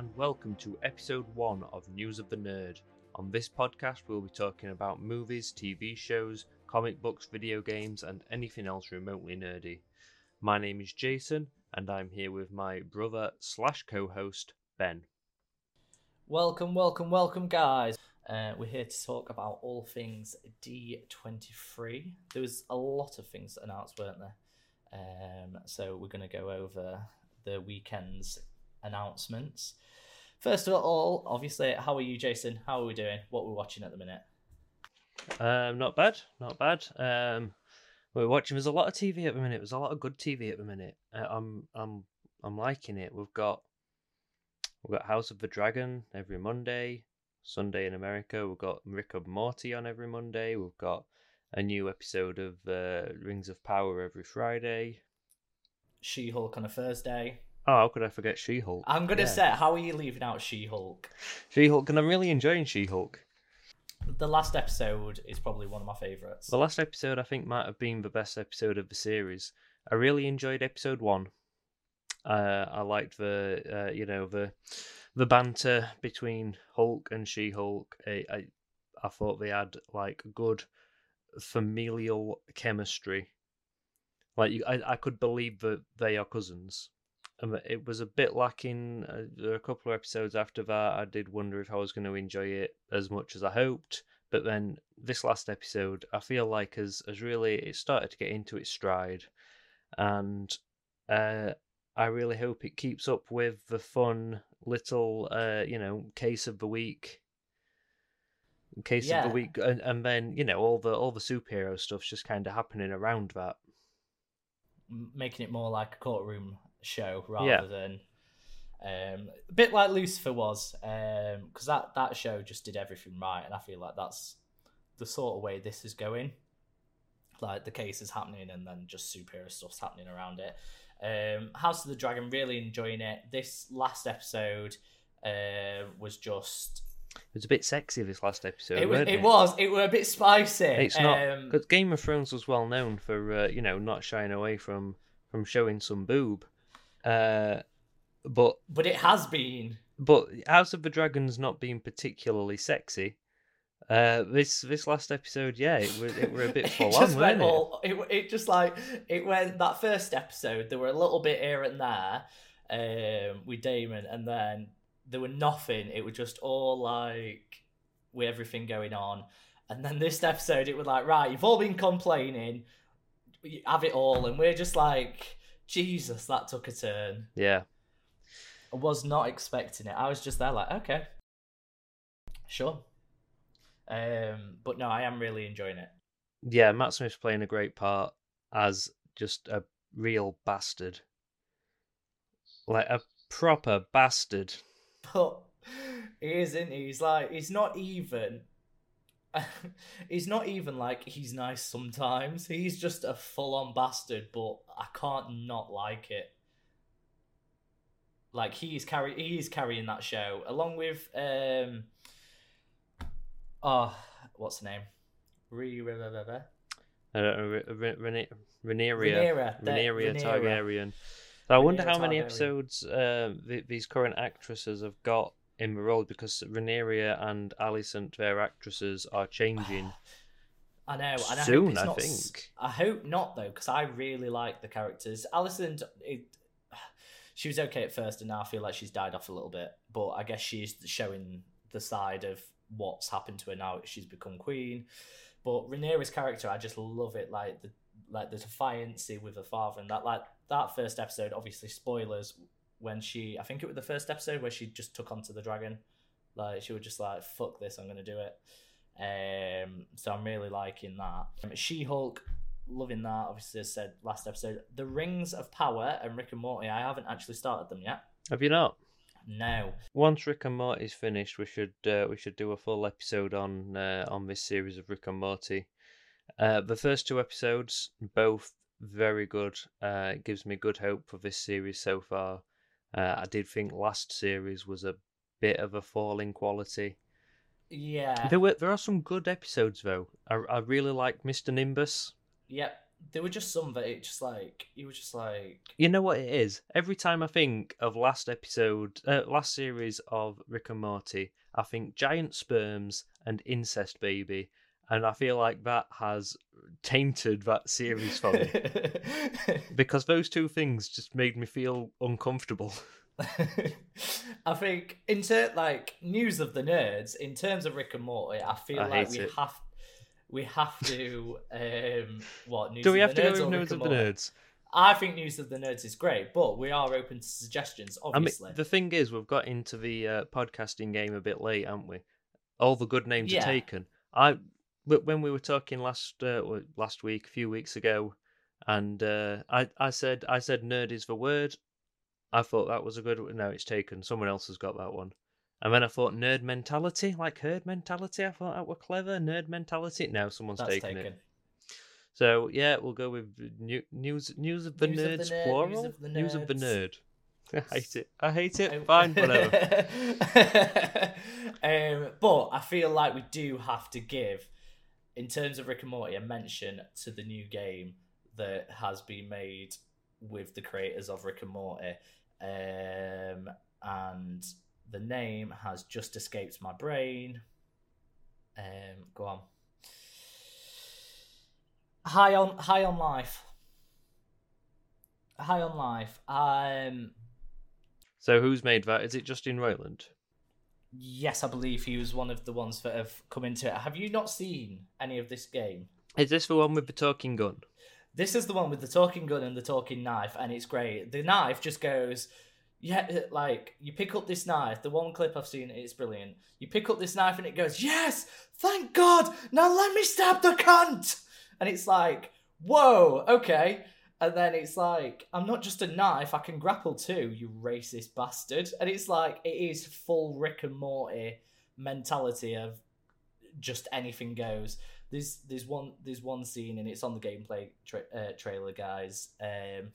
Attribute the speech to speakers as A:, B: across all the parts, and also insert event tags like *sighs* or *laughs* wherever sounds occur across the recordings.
A: and welcome to episode one of News of the Nerd. On this podcast, we'll be talking about movies, TV shows, comic books, video games, and anything else remotely nerdy. My name is Jason, and I'm here with my brother slash co-host Ben.
B: Welcome, welcome, welcome, guys. Uh, we're here to talk about all things D23. There was a lot of things announced, weren't there? Um, so we're going to go over the weekend's announcements. First of all, obviously, how are you, Jason? How are we doing? What we're watching at the minute?
A: Um, not bad, not bad. Um, we're watching. There's a lot of TV at the minute. There's a lot of good TV at the minute. Uh, I'm, I'm, I'm liking it. We've got, we've got House of the Dragon every Monday. Sunday in America. We've got Rick and Morty on every Monday. We've got a new episode of uh, Rings of Power every Friday.
B: She Hulk on a Thursday.
A: Oh, how could I forget She Hulk?
B: I'm gonna
A: Yeah.
B: say, how are you leaving out She Hulk?
A: She Hulk, and I'm really enjoying She Hulk.
B: The last episode is probably one of my favourites.
A: The last episode, I think, might have been the best episode of the series. I really enjoyed episode one. Uh, I liked the, uh, you know, the the banter between Hulk and She Hulk. I, I, I thought they had like good familial chemistry. Like you, I, I could believe that they are cousins. And it was a bit lacking. Uh, there were a couple of episodes after that. I did wonder if I was going to enjoy it as much as I hoped. But then this last episode, I feel like has has really it started to get into its stride, and uh, I really hope it keeps up with the fun little uh, you know case of the week. Case of the week, and, and then you know all the all the superhero stuff's just kind of happening around that.
B: Making it more like a courtroom show rather
A: Yeah.
B: than um, a bit like Lucifer was, because that that show just did everything right, and I feel like that's the sort of way this is going. Like the case is happening, and then just superhero stuff's happening around it. Um, House of the Dragon, really enjoying it. This last episode uh, was just
A: It was a bit sexy this last episode.
B: it was
A: weren't
B: it was it were a bit spicy.
A: It's not
B: Um,
A: because Game of Thrones was well known for uh, you know not shying away from from showing some boob, uh, but
B: but it has been.
A: but House of the Dragon's not being particularly sexy. Uh, this this last episode, yeah, it was it were a bit *laughs* full on,
B: went
A: weren't it?
B: all it, it just like it went that first episode there were a little bit here and there um with Daemon and then there were nothing it was just all like with everything going on and then this episode it was like right you've all been complaining have it all and we're just like Jesus that took a turn
A: Yeah,
B: I was not expecting it I was just there like okay sure um but no I am really enjoying it
A: yeah. Matt Smith's playing a great part as just a real bastard, like a proper bastard. *laughs*
B: But he isn't. he? He's like he's not even. *laughs* he's not even like he's nice sometimes. He's just a full-on bastard. But I can't not like it. Like he's carry he is carrying that show along with um. Oh, what's the name? Re.
A: I don't know, Re- Re- Rene- Rhaenyra,
B: Rhaenyra,
A: Rhaenyra. Targaryen. So I wonder how many episodes uh, th- these current actresses have got in the role because Rhaenyra and Alicent, their actresses, are changing. *sighs*
B: I know. And I hope
A: Soon,
B: it's
A: I
B: not s-
A: think.
B: I hope not though, because I really like the characters. Alicent, it, she was okay at first, and now I feel like she's died off a little bit. But I guess she's showing the side of what's happened to her now. She's become queen. But Rhaenyra's character, I just love it. Like the like the defiancy with her father, and that like that first episode. Obviously, spoilers. When she, I think it was the first episode where she just took onto the dragon. Like she was just like, "Fuck this, I'm gonna do it." Um, so I'm really liking that. Um, She Hulk, loving that. Obviously, as I said last episode, The Rings of Power and Rick and Morty. I haven't actually started them yet.
A: Have you not?
B: No.
A: Once Rick and Morty's finished, we should uh, we should do a full episode on uh, on this series of Rick and Morty. Uh, the first two episodes, both very good. Uh, it gives me good hope for this series so far. Uh, I did think last series was a bit of a fall in quality.
B: Yeah.
A: There were there are some good episodes though. I I really like Mr. Nimbus.
B: Yep. there were just some that it just like you were just like
A: You know what it is? Every time I think of last episode, uh, last series of Rick and Morty, I think giant sperms and incest baby, and I feel like that has tainted that series for me *laughs* because those two things just made me feel uncomfortable. *laughs*
B: I think in ter- like news of the nerds, in terms of Rick and Morty, I feel
A: I
B: like we
A: it.
B: have we have to um what news
A: Do we have to go with news of the nerds?
B: I think news of the nerds is great, but we are open to suggestions.
A: I mean,
B: Obviously,
A: the thing is, we've got into the uh, podcasting game a bit late, haven't we? All the good names
B: Yeah.
A: are taken. I when we were talking last uh, last week, a few weeks ago, and uh, I I said I said nerd is the word. I thought that was a good. one. No, it's taken. Someone else has got that one. And then I thought nerd mentality, like herd mentality. I thought that were clever. Nerd mentality. Now someone's
B: that's
A: taken,
B: taken.
A: it. So yeah, we'll go with new, news news of the
B: News of the
A: nerds
B: nerd, news
A: plural.
B: of the
A: News of the nerd. *laughs* I hate it. I hate it.
B: Oh.
A: Fine, whatever. *laughs*
B: um, but I feel like we do have to give, in terms of Rick and Morty, a mention to the new game that has been made with the creators of Rick and Morty. Um, and the name has just escaped my brain. Um, go on. High on High on Life. High on Life. Um,
A: So who's made that? Is it Justin Roiland?
B: Yes, I believe he was one of the ones that have come into it. Have you not seen any of this game?
A: Is this the one with the talking gun?
B: This is the one with the talking gun and the talking knife, and it's great. The knife just goes, yeah, like you pick up this knife. The one clip I've seen, it's brilliant. You pick up this knife and it goes, yes, thank God. Now let me stab the cunt. And it's like, whoa, okay. And then it's like, I'm not just a knife, I can grapple too, you racist bastard. And it's like, it is full Rick and Morty mentality of just anything goes. There's there's one there's one scene and it's on the gameplay tra- uh, trailer, guys. Um,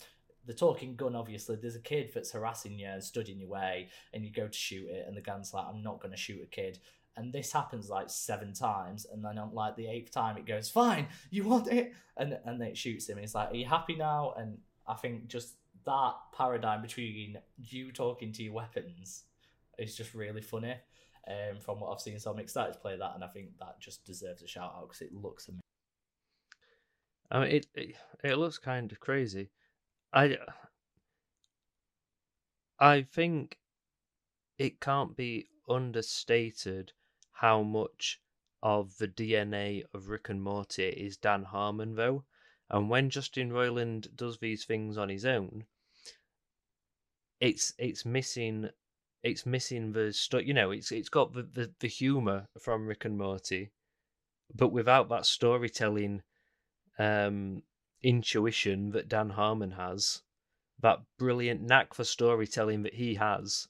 B: the talking gun, obviously, there's a kid that's harassing you and stood in your way, and you go to shoot it, and the gun's like, "I'm not going to shoot a kid." And this happens like seven times, and then on like the eighth time, it goes, "Fine, you want it," and and then it shoots him. It's like, "Are you happy now?" And I think just that paradigm between you talking to your weapons is just really funny um, from what I've seen. So I'm excited to play that, and I think that just deserves a shout out because it looks amazing.
A: I mean, it it, it looks kind of crazy. I I think it can't be understated how much of the DNA of Rick and Morty is Dan Harmon, though. And when Justin Roiland does these things on his own, it's it's missing it's missing the stuff. You know, it's it's got the, the the humor from Rick and Morty, but without that storytelling um intuition that Dan Harmon has, that brilliant knack for storytelling that he has,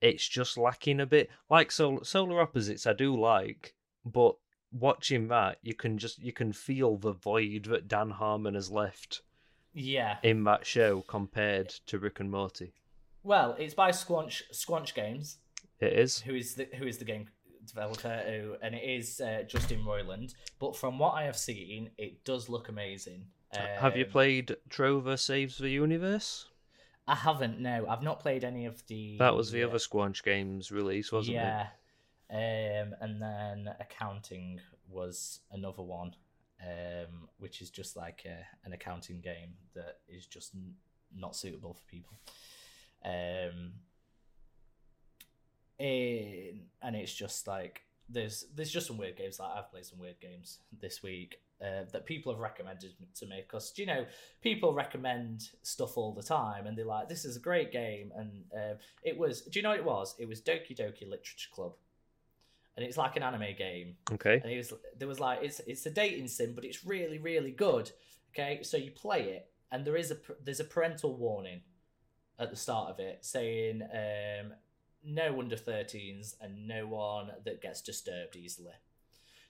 A: it's just lacking a bit. Like Sol- Solar Opposites, I do like, but watching that, you can just you can feel the void that Dan Harmon has left
B: Yeah.
A: in that show compared to Rick and Morty.
B: Well, it's by Squanch Squanch Games,
A: It is.
B: who is the who is the game developer, who, and it is uh, Justin Roiland. But from what I have seen, it does look amazing.
A: Have you
B: Um,
A: played Trover Saves the Universe?
B: I haven't. No, I've not played any of the.
A: That was the other Squanch Games release, wasn't it?
B: yeah. Um, and then accounting was another one, um, which is just like a, an accounting game that is just n- not suitable for people. Um, in, and it's just like there's there's just some weird games. Like I've played some weird games this week uh, that people have recommended to me because you know people recommend stuff all the time and they're like this is a great game and uh, it was do you know what it was it was Doki Doki Literature Club and it's like an anime game
A: Okay.
B: and it was there was like it's it's a dating sim but it's really really good okay so you play it and there is a there's a parental warning at the start of it saying um no under 13s and no one that gets disturbed easily.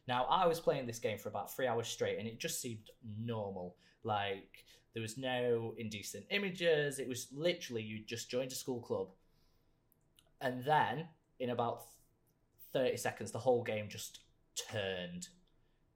B: Now i was playing this game for about three hours straight and it just seemed normal. Like there was no indecent images. It was literally you just joined a school club. And then in about 30 seconds the whole game just turned.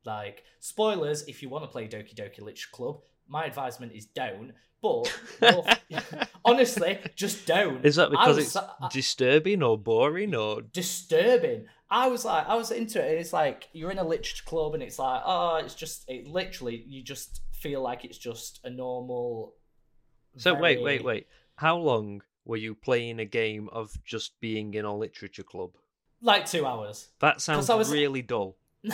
B: Like spoilers, if you want to play Doki Doki Literature Club, my advisement is don't. But *laughs* well, *laughs* honestly, just don't.
A: Is that because
B: was
A: it's
B: I-
A: disturbing or boring or
B: disturbing. I was like, I was into it. and It's like you're in a literature club, and it's like, oh, it's just, it literally, you just feel like it's just a normal.
A: So wait, wait, wait. How long were you playing a game of just being in a literature club?
B: Like two hours.
A: That sounds
B: I was-
A: really dull. *laughs*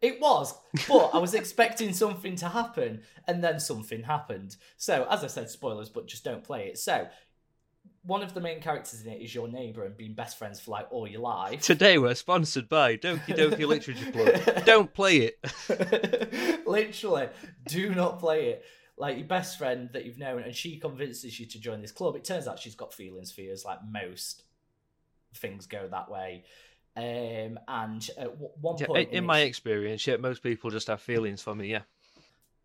B: it was, but I was expecting something to happen, and then something happened. So, as I said, spoilers, but just don't play it. So, one of the main characters in it is your neighbor and being best friends for like all your life.
A: Today we're sponsored by Doki Doki *laughs* Literature Club. Don't play it. *laughs*
B: Literally, do not play it. Like your best friend that you've known, and she convinces you to join this club. It turns out she's got feelings for you, as like most things go that way. Um, and at w- one
A: Yeah,
B: point,
A: in, in my experience, yeah, most people just have feelings for me. Yeah.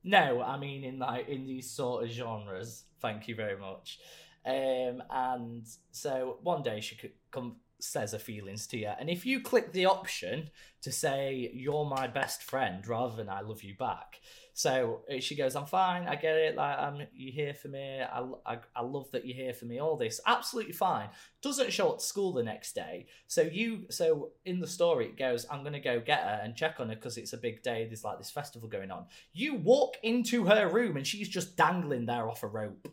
B: No, I mean in like in these sort of genres. Thank you very much. Um, and so one day she could come says her feelings to you, and if you click the option to say you're my best friend rather than I love you back, so she goes, "I'm fine, I get it. Like I'm, you're here for me. I, I, I love that you're here for me. All this, absolutely fine. Doesn't show up to school the next day. So you, so in the story it goes, I'm gonna go get her and check on her because it's a big day. There's like this festival going on. You walk into her room and she's just dangling there off a rope.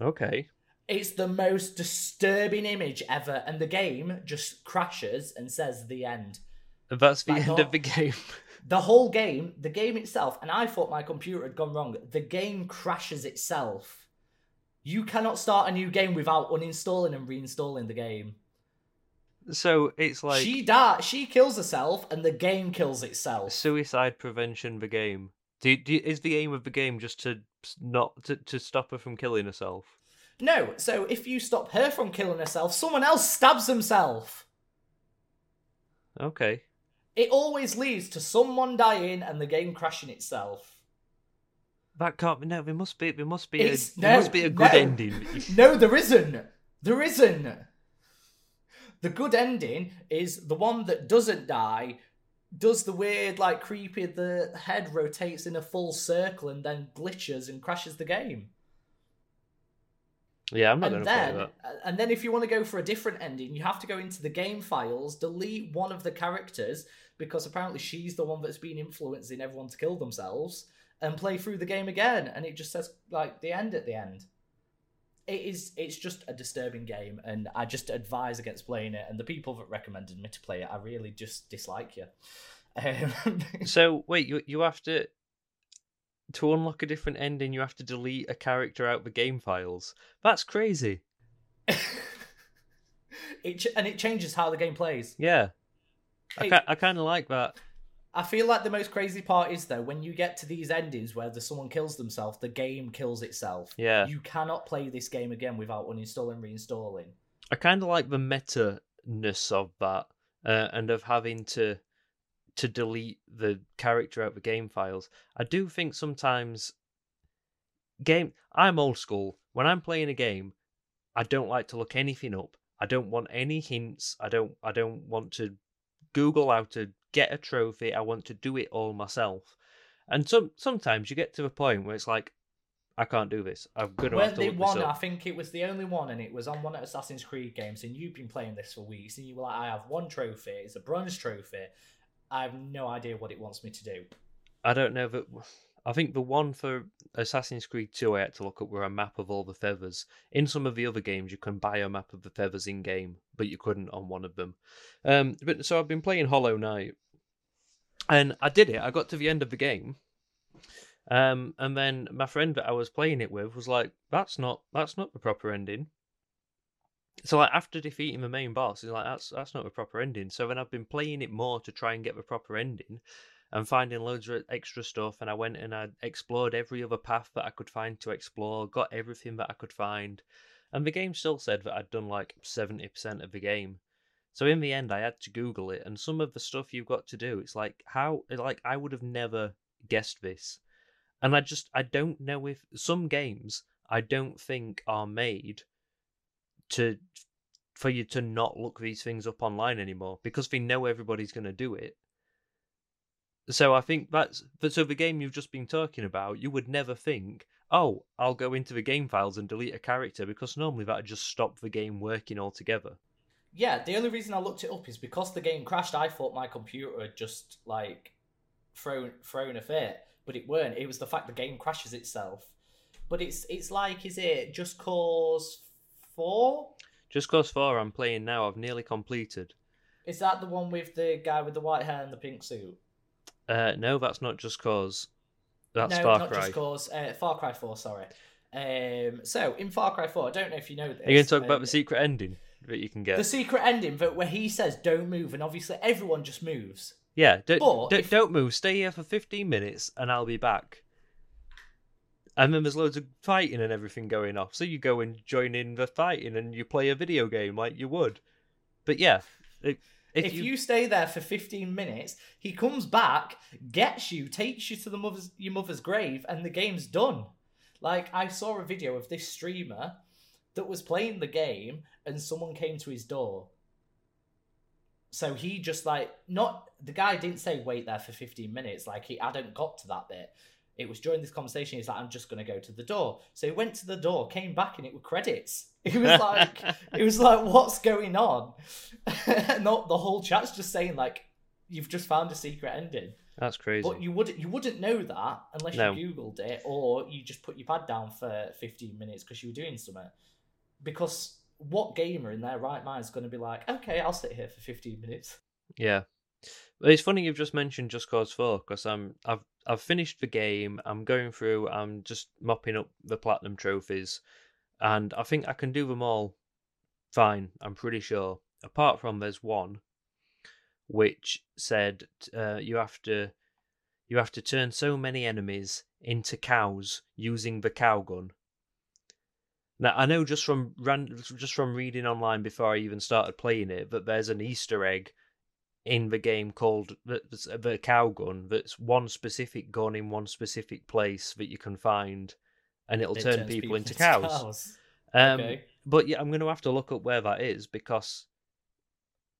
A: Okay.
B: It's the most disturbing image ever, and the game just crashes and says the end.
A: That's the
B: Like
A: end of the game. *laughs*
B: The whole game, the game itself, and I thought my computer had gone wrong. The game crashes itself. You cannot start a new game without uninstalling and reinstalling the game.
A: So it's like
B: she die, she kills herself, and the game kills itself.
A: suicide prevention. The game. Do, do, is the aim of the game just to not to, to stop her from killing herself?
B: No, so if you stop her from killing herself, someone else stabs himself.
A: Okay.
B: It always leads to someone dying and the game crashing itself.
A: That can't be. No, there must be. There must be.
B: It's-
A: a, there
B: no,
A: must be a good
B: no.
A: ending. *laughs*
B: No, there isn't. There isn't. The good ending is the one that doesn't die, does the weird, like creepy, the head rotates in a full circle and then glitches and crashes the game.
A: Yeah, I'm not
B: and
A: going to play
B: then,
A: that.
B: and then if you want to go for a different ending, you have to go into the game files, delete one of the characters because apparently she's the one that's been influencing everyone to kill themselves, and play through the game again, and it just says like the end at the end. It is. It's just a disturbing game, and I just advise against playing it. And the people that recommended me to play it, I really just dislike you. *laughs* Um,
A: So wait, you you have to to unlock a different ending. You have to delete a character out the game files. That's crazy. *laughs*
B: it ch- and it changes how the game plays.
A: Yeah, I ca- I kind of like that.
B: I feel like the most crazy part is though when you get to these endings where the someone kills themselves, the game kills itself.
A: Yeah,
B: You cannot play this game again without uninstalling, reinstalling.
A: I kind of like the meta ness of that, uh, and of having to to delete the character out of the game files. I do think sometimes game. I'm old school. When I'm playing a game, I don't like to look anything up. I don't want any hints. I don't. I don't want to Google how to get a trophy. I want to do it all myself. And some sometimes you get to a point where it's like, I can't do this. I'm gonna
B: when
A: have to
B: they
A: look
B: won, I think it was the only one, and it was on one of Assassin's Creed games. And you've been playing this for weeks, and you were like, "I have one trophy. It's a bronze trophy. I have no idea what it wants me to do."
A: I don't know that. I think the one for Assassin's Creed 2 I had to look up were a map of all the feathers. In some of the other games, you can buy a map of the feathers in game, but you couldn't on one of them. Um, but so I've been playing Hollow Knight, and I did it. I got to the end of the game, um, and then my friend that I was playing it with was like, "That's not that's not the proper ending." So like after defeating the main boss, he's like, "That's that's not a proper ending." So then I've been playing it more to try and get the proper ending and finding loads of extra stuff. And I went and I explored every other path that I could find to explore, got everything that I could find. And the game still said that I'd done like 70% of the game. So in the end, I had to Google it. And some of the stuff you've got to do, it's like, how, like, I would have never guessed this. And I just, I don't know if some games I don't think are made to for you to not look these things up online anymore because they know everybody's going to do it So I think that's so the game you've just been talking about, you would never think, oh, I'll go into the game files and delete a character because normally that'd just stop the game working altogether.
B: Yeah, the only reason I looked it up is because the game crashed. I thought my computer had just like thrown thrown a fit, but it weren't. It was the fact the game crashes itself. But it's it's like, is it Just Cause Four?
A: Just Cause Four, I'm playing now. I've nearly completed.
B: Is that the one with the guy with the white hair and the pink suit?
A: Uh, no, that's not Just Cause. That's
B: no,
A: Far
B: not
A: Cry.
B: Just Cause. Uh, Far Cry Four. Sorry. Um, so in Far Cry Four, I don't know if you know this.
A: Are you going to talk about the secret ending that you can get?
B: the secret ending, but where he says don't move, and obviously everyone just moves.
A: Yeah, don't, don't,
B: if-
A: don't move. Stay here for 15 minutes and I'll be back. And then there's loads of fighting and everything going off. So you go and join in the fighting and you play a video game like you would. But yeah, if, if,
B: If,
A: you,
B: you... stay there for 15 minutes, he comes back, gets you, takes you to the mother's your mother's grave, and the game's done. Like I saw a video of this streamer that was playing the game, and someone came to his door. So he just like not the guy didn't say wait there for 15 minutes. Like he hadn't got to that bit. It was during this conversation. He's like, I'm just gonna go to the door. So he went to the door, came back, and it were credits. *laughs* It was like, it was like, what's going on? *laughs* Not the whole chat's just saying like, you've just found a secret ending.
A: that's crazy.
B: But you wouldn't you wouldn't know that unless
A: No.
B: you googled it or you just put your pad down for 15 minutes because you were doing something. Because what gamer in their right mind is going to be like, okay, I'll sit here for 15 minutes.
A: Yeah. But it's funny you've just mentioned Just Cause 4 because I'm um, I've I've finished the game. I'm going through. I'm just mopping up the platinum trophies, and I think I can do them all fine. I'm pretty sure. Apart from there's one, which said uh, you have to you have to turn so many enemies into cows using the cow gun. Now I know just from ran, just from reading online before I even started playing it that there's an Easter egg in the game called the, the cow gun that's one specific gun in one specific place that you can find and it'll
B: It
A: turn
B: turns
A: people, into cows. Um,
B: okay.
A: But yeah, I'm going to have to look up where that is because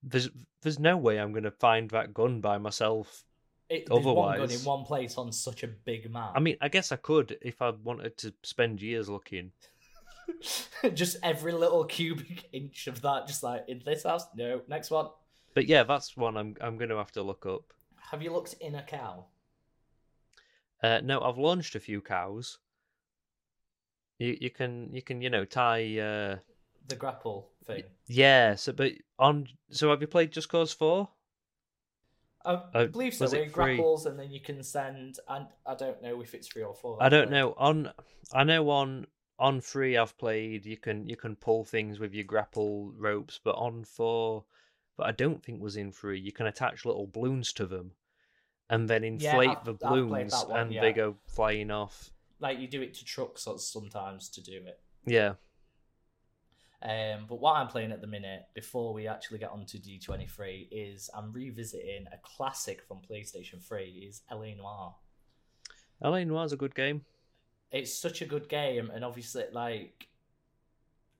A: there's there's no way I'm going to find that gun by myself.
B: It, there's one gun in one place on such a big map.
A: I mean, I guess I could if I wanted to spend years looking. *laughs*
B: just every little cubic *laughs* inch of that, just like in this house. No, next one.
A: But yeah, that's one I'm I'm going to have to look up.
B: Have you looked in a cow?
A: Uh, no, I've launched a few cows. You you can you can you know tie uh,
B: The grapple thing.
A: Yeah, so but on so have you played Just Cause Four?
B: I
A: Uh,
B: believe so.
A: it free?
B: grapples and then you can send. And I don't know if it's three or four.
A: I don't
B: but-
A: know. On I know on on three I've played you can you can pull things with your grapple ropes, but on four but I don't think was in three, you can attach little balloons to them and then inflate
B: I've-
A: the balloons
B: one,
A: and
B: yeah.
A: they go flying off.
B: Like you do it to trucks sometimes to do it.
A: Yeah.
B: Um, but what I'm playing at the minute, before we actually get on to D23, is I'm revisiting a classic from PlayStation 3, is LA Noire.
A: LA Noire's a good game.
B: It's such a good game, and obviously, like,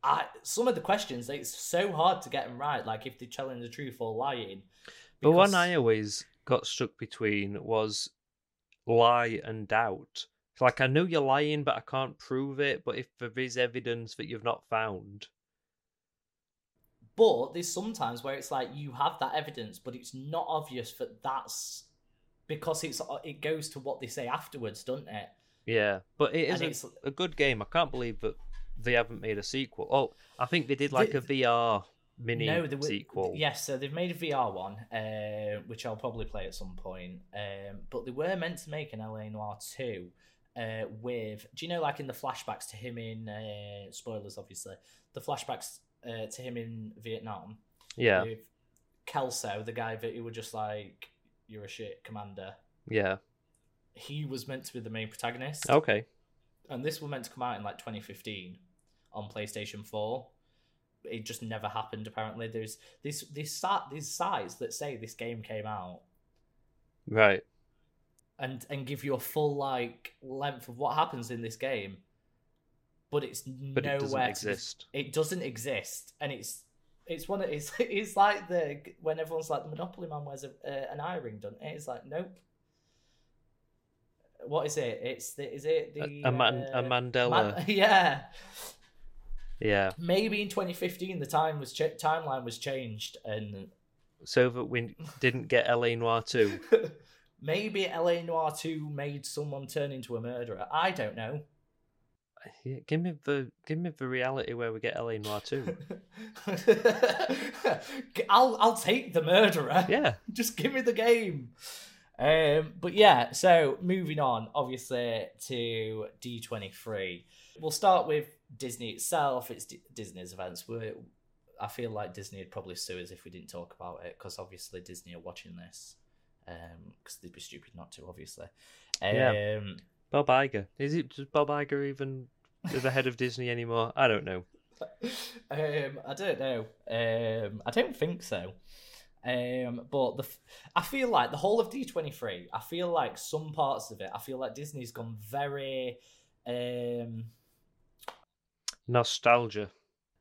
B: I some of the questions, it's so hard to get them right. Like, if they're telling the truth or lying.
A: But one I always got stuck between was lie and doubt. It's like I know you're lying, but I can't prove it. But if there is evidence that you've not found,
B: But there's sometimes where it's like you have that evidence, but it's not obvious that that's because it's uh, it goes to what they say afterwards, doesn't it?
A: yeah. But it is a, a good game. I can't believe that they haven't made a sequel. Oh, I think they did like
B: The-
A: a VR mini
B: no, were,
A: sequel.
B: Yes, so they've made a VR one, uh, which I'll probably play at some point. Um, but they were meant to make an LA Noire two. Uh, with do you know like in the flashbacks to him in uh, spoilers obviously the flashbacks uh, to him in Vietnam
A: Yeah,
B: Kelso the guy that he were just like you're a shit commander
A: yeah.
B: he was meant to be the main protagonist
A: Okay.
B: and this was meant to come out in like 2015 on PlayStation 4. It just never happened. Apparently, there's this this site these sites that say this game came out
A: Right.
B: and and give you a full like length of what happens in this game, but it's
A: But
B: nowhere
A: it doesn't exist.
B: it doesn't exist, and it's it's one of it's *laughs* it's like the when everyone's like the Monopoly man wears a, uh, an eye ring, doesn't it? It's like nope, what is it? It's the is it the
A: a, man, a
B: uh,
A: Mandela.
B: Man- *laughs* yeah.
A: Yeah,
B: Maybe in 2015 the time was ch- timeline was changed and
A: so that we didn't get LA Noire two. *laughs*
B: maybe LA Noire 2 made someone turn into a murderer. I don't know.
A: Yeah, give me the give me the reality where we get LA Noire two. *laughs*
B: I'll I'll take the murderer.
A: Yeah, *laughs*
B: Just give me the game. Um, but yeah, so moving on, obviously to D twenty three. We'll start with Disney itself. It's D- Disney's events. We're, I feel like Disney would probably sue us if we didn't talk about it because obviously Disney are watching this. Because they'd be stupid not to, obviously. Um,
A: Yeah. Bob Iger. Is it just Bob Iger even the head of Disney anymore? I don't know. *laughs*
B: um, I don't know. Um, I don't think so. Um, but the f- I feel like the whole of D twenty three. I feel like some parts of it. I feel like Disney's gone very. Um,
A: Nostalgia.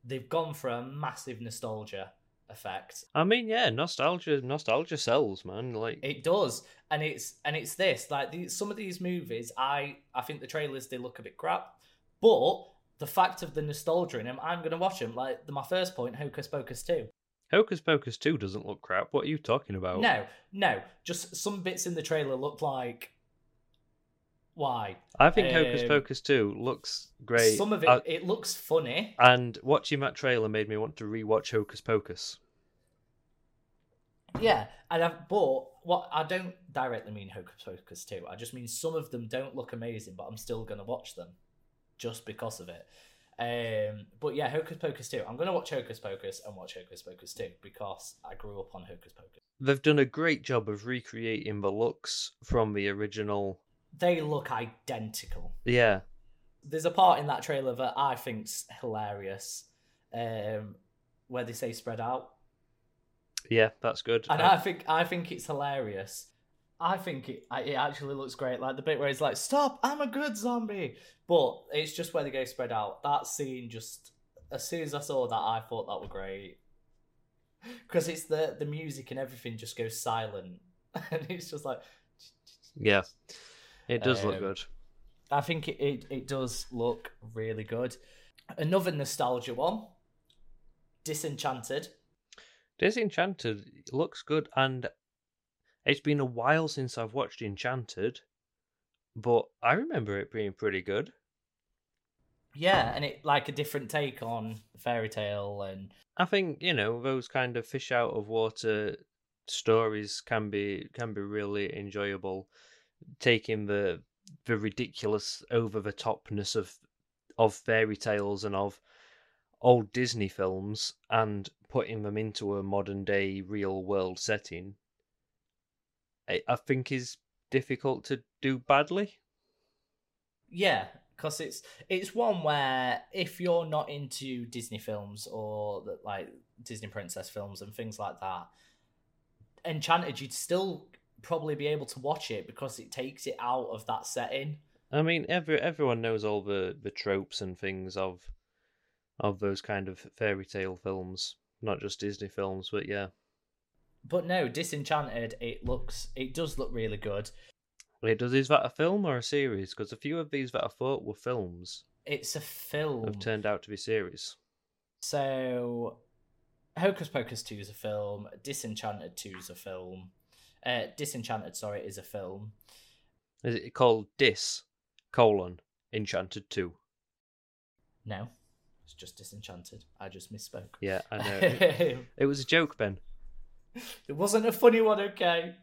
B: they've gone for a massive nostalgia effect.
A: I mean, yeah, nostalgia. Nostalgia sells, man. Like,
B: It does, and it's and it's this like these, some of these movies. I I think the trailers they look a bit crap, but the fact of the nostalgia in them, I'm gonna watch them. Like the, my first point, Hocus Pocus two.
A: Hocus Pocus two doesn't look crap. What are you talking about?
B: No, no, just some bits in the trailer look like. Why?
A: I think Hocus
B: Um,
A: Pocus two looks great.
B: Some of it,
A: Uh,
B: it looks funny.
A: and watching that trailer made me want to rewatch Hocus Pocus.
B: Yeah, and I, but what I don't directly mean Hocus Pocus two. I just mean some of them don't look amazing, but I'm still gonna watch them, just because of it. Um, but yeah, Hocus Pocus two. I'm gonna watch Hocus Pocus and watch Hocus Pocus two because I grew up on Hocus Pocus.
A: They've done a great job of recreating the looks from the original.
B: They look identical.
A: Yeah,
B: There's a part in that trailer that I think's hilarious, um, where they say spread out.
A: yeah, that's good.
B: and
A: Uh,
B: I think I think it's hilarious. I think it it actually looks great. Like the bit where he's like, "Stop! I'm a good zombie," but it's just where they go spread out. That scene just as soon as I saw that, I thought that were great because it's the the music and everything just goes silent, *laughs* and it's just like.
A: yeah, it does look
B: Um,
A: good.
B: I think it, it, it does look really good. Another nostalgia one, Disenchanted.
A: Disenchanted looks good, and it's been a while since I've watched Enchanted, but I remember it being pretty good.
B: Yeah, and it like a different take on fairy tale and
A: I think you know those kind of fish out of water stories can be can be really enjoyable. Taking the the ridiculous over the topness of of fairy tales and of old Disney films and putting them into a modern day real world setting, I, I think is difficult to do badly.
B: yeah, because it's it's one where if you're not into Disney films or the, like Disney princess films and things like that, Enchanted, you'd still probably be able to watch it because it takes it out of that setting.
A: I mean, every everyone knows all the the tropes and things of of those kind of fairy tale films, not just Disney films, but yeah.
B: But no, Disenchanted, it looks it does look really good.
A: Wait, does is that a film or a series? Because a few of these that I thought were films
B: It's a film.
A: have turned out to be series.
B: So, Hocus Pocus 2 is a film. Disenchanted 2 is a film. Uh, Disenchanted, sorry, is a film.
A: Is it called Dis colon Enchanted Two?
B: No, it's just Disenchanted. I just misspoke.
A: Yeah, I know. *laughs* it,
B: it
A: was a joke, Ben.
B: It wasn't a funny one, okay?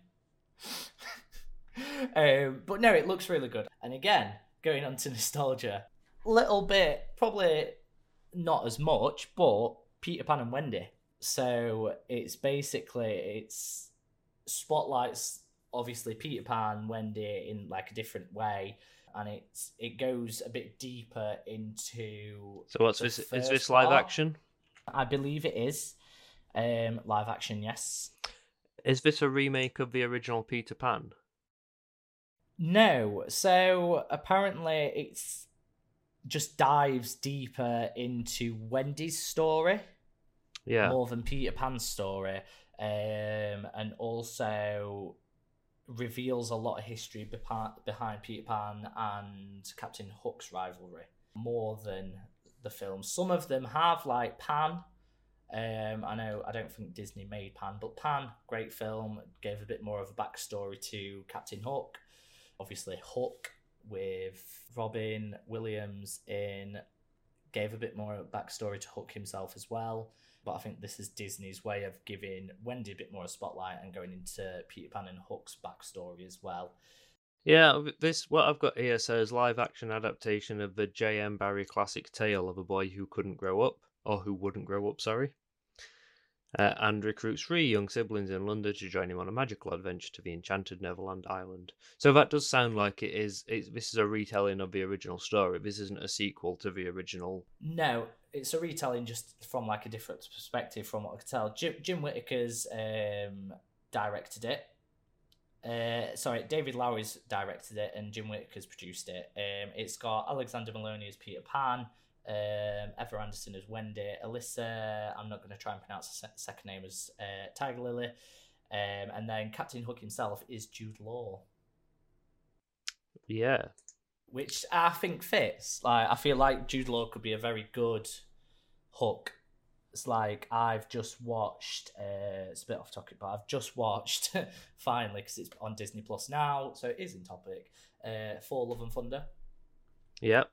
B: *laughs* um, but no, it looks really good. And again, going on to nostalgia, little bit, probably not as much, but Peter Pan and Wendy. So it's basically it's spotlights obviously Peter Pan, Wendy in like a different way, and it's it goes a bit deeper into.
A: So what's this? Is this live
B: part.
A: action?
B: I believe it is um, live action. Yes.
A: Is this a remake of the original Peter Pan?
B: No. So apparently it's just dives deeper into Wendy's story
A: Yeah.
B: more than Peter Pan's story. Um, and also reveals a lot of history behind Peter Pan and Captain Hook's rivalry more than the films. Some of them have like Pan. Um, I know I don't think Disney made Pan, but Pan, great film, gave a bit more of a backstory to Captain Hook. Obviously, Hook with Robin Williams in gave a bit more backstory to Hook himself as well. But I think this is Disney's way of giving Wendy a bit more a spotlight and going into Peter Pan and Hook's backstory as well.
A: Yeah, this what I've got here says live action adaptation of the J.M. Barrie classic tale of a boy who couldn't grow up, or who wouldn't grow up, sorry, uh, and recruits three young siblings in London to join him on a magical adventure to the enchanted Neverland Island. So that does sound like it is. It's, this is a retelling of the original story. This isn't a sequel to the original.
B: No, it's a retelling just from like a different perspective from what I could tell. Jim, Jim Whitaker's um, directed it. Uh, sorry, David Lowery's directed it and Jim Whitaker's produced it. Um, it's got Alexander Molony as Peter Pan, um, Ever Anderson as Wendy, Alyssa, I'm not going to try and pronounce the second name as uh, Tiger Lily, um, and then Captain Hook himself is Jude Law.
A: Yeah.
B: Which I think fits. Like I feel like Jude Law could be a very good Hook. It's like I've just watched. Uh, it's a bit off topic, but I've just watched *laughs* finally because it's on Disney Plus now, so it is in topic. Uh, Thor Love and Thunder.
A: Yep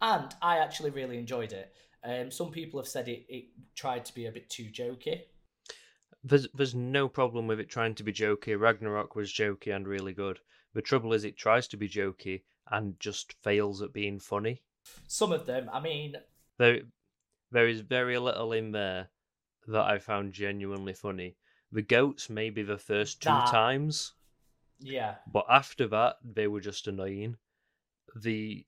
B: and I actually really enjoyed it. Um, some people have said it, it tried to be a bit too jokey.
A: There's there's no problem with it trying to be jokey. Ragnarok was jokey and really good. The trouble is it tries to be jokey and just fails at being funny.
B: Some of them, I mean,
A: there there is very little in there that I found genuinely funny. The goats maybe the first two
B: that,
A: times.
B: Yeah.
A: But after that they were just annoying. The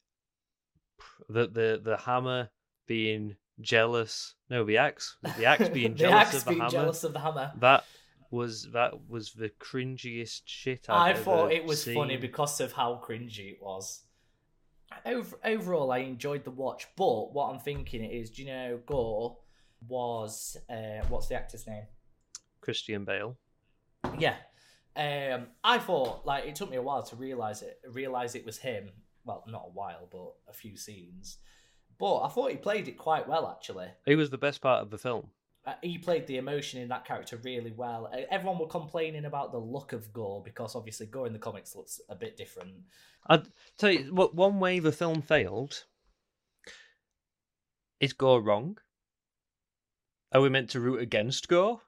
A: the the the hammer being jealous. No, the axe. The axe *laughs* being
B: the
A: jealous
B: axe
A: of the
B: being
A: hammer.
B: jealous of the hammer.
A: That was that was the cringiest shit
B: I've
A: I've
B: thought it was
A: seen.
B: funny because of how cringy it was. Over, overall, I enjoyed the watch, but what I'm thinking is, do you know, Gorr was uh, what's the actor's name?
A: Christian Bale.
B: Yeah. Um, I thought like it took me a while to realize it. Realize it was him. Well, not a while, but a few scenes. But I thought he played it quite well, actually.
A: He was the best part of the film.
B: Uh, he played the emotion in that character really well. Uh, everyone were complaining about the look of Gorr because obviously Gorr in the comics looks a bit different.
A: I'd tell you what. One way the film failed is Gorr wrong. Are we meant to root against Gorr?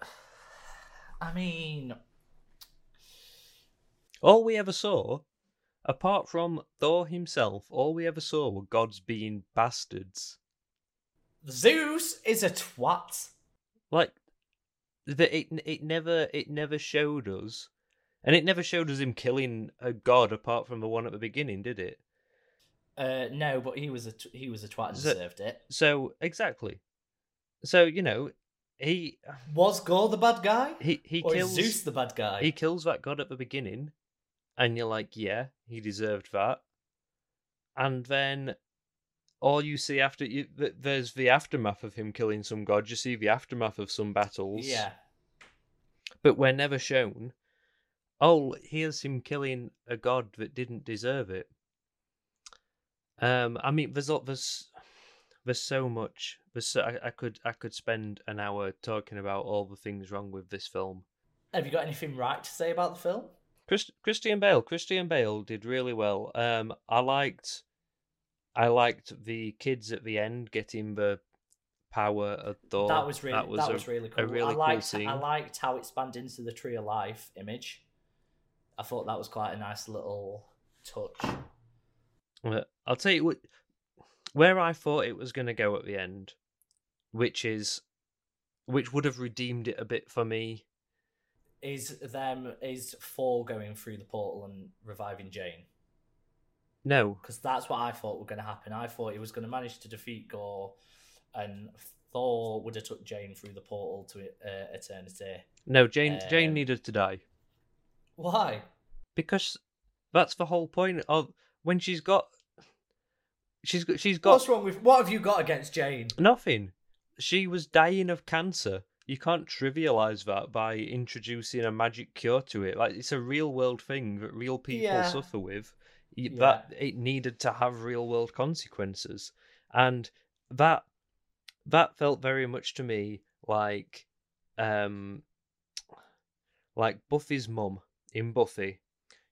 A: *sighs*
B: I mean,
A: All we ever saw, apart from Thor himself, all we ever saw were gods being bastards.
B: Zeus is a twat.
A: Like that, it it never it never showed us, and it never showed us him killing a god apart from the one at the beginning, did it?
B: Uh, no, but he was a t- he was a twat and
A: So-
B: deserved it.
A: So exactly. So you know, he
B: Was Gorr the bad guy,
A: he he
B: or
A: kills
B: Zeus the bad guy?
A: he kills that god at the beginning, and you're like, yeah, he deserved that. And then all you see after you, th- there's the aftermath of him killing some god. You see the aftermath of some battles.
B: Yeah,
A: but we're never shown. Oh, here's him killing a god that didn't deserve it. Um, I mean, there's there's there's so much. There's so, I, I could I could spend an hour talking about all the things wrong with this film.
B: have you got anything right to say about the film?
A: Chris, Christian Bale, Christian Bale did really well. Um, I liked, I liked the kids at the end getting the power of Thor.
B: that was really that was,
A: a-
B: really
A: a
B: cool.
A: really
B: I
A: cool
B: liked
A: scene.
B: I liked how it spanned into the Tree of Life image. I thought that was quite a nice little touch.
A: I'll tell you what, where I thought it was going to go at the end, which is, which would have redeemed it a bit for me.
B: Is them is Thor going through the portal and reviving Jane?
A: No,
B: Because that's what I thought were going to happen. I thought he was going to manage to defeat Gorr, and Thor would have took Jane through the portal to uh, eternity.
A: no, Jane, Jane
B: Um,
A: needed to die
B: Why?
A: because that's the whole point of when she's got, she's got, she's got
B: What's wrong with what have you got against Jane?
A: nothing. She was dying of cancer. you can't trivialize that by introducing a magic cure to it. Like it's a real world thing that real people
B: Yeah.
A: suffer with.
B: Yeah.
A: That it needed to have real world consequences, and that that felt very much to me like um like Buffy's mum in Buffy.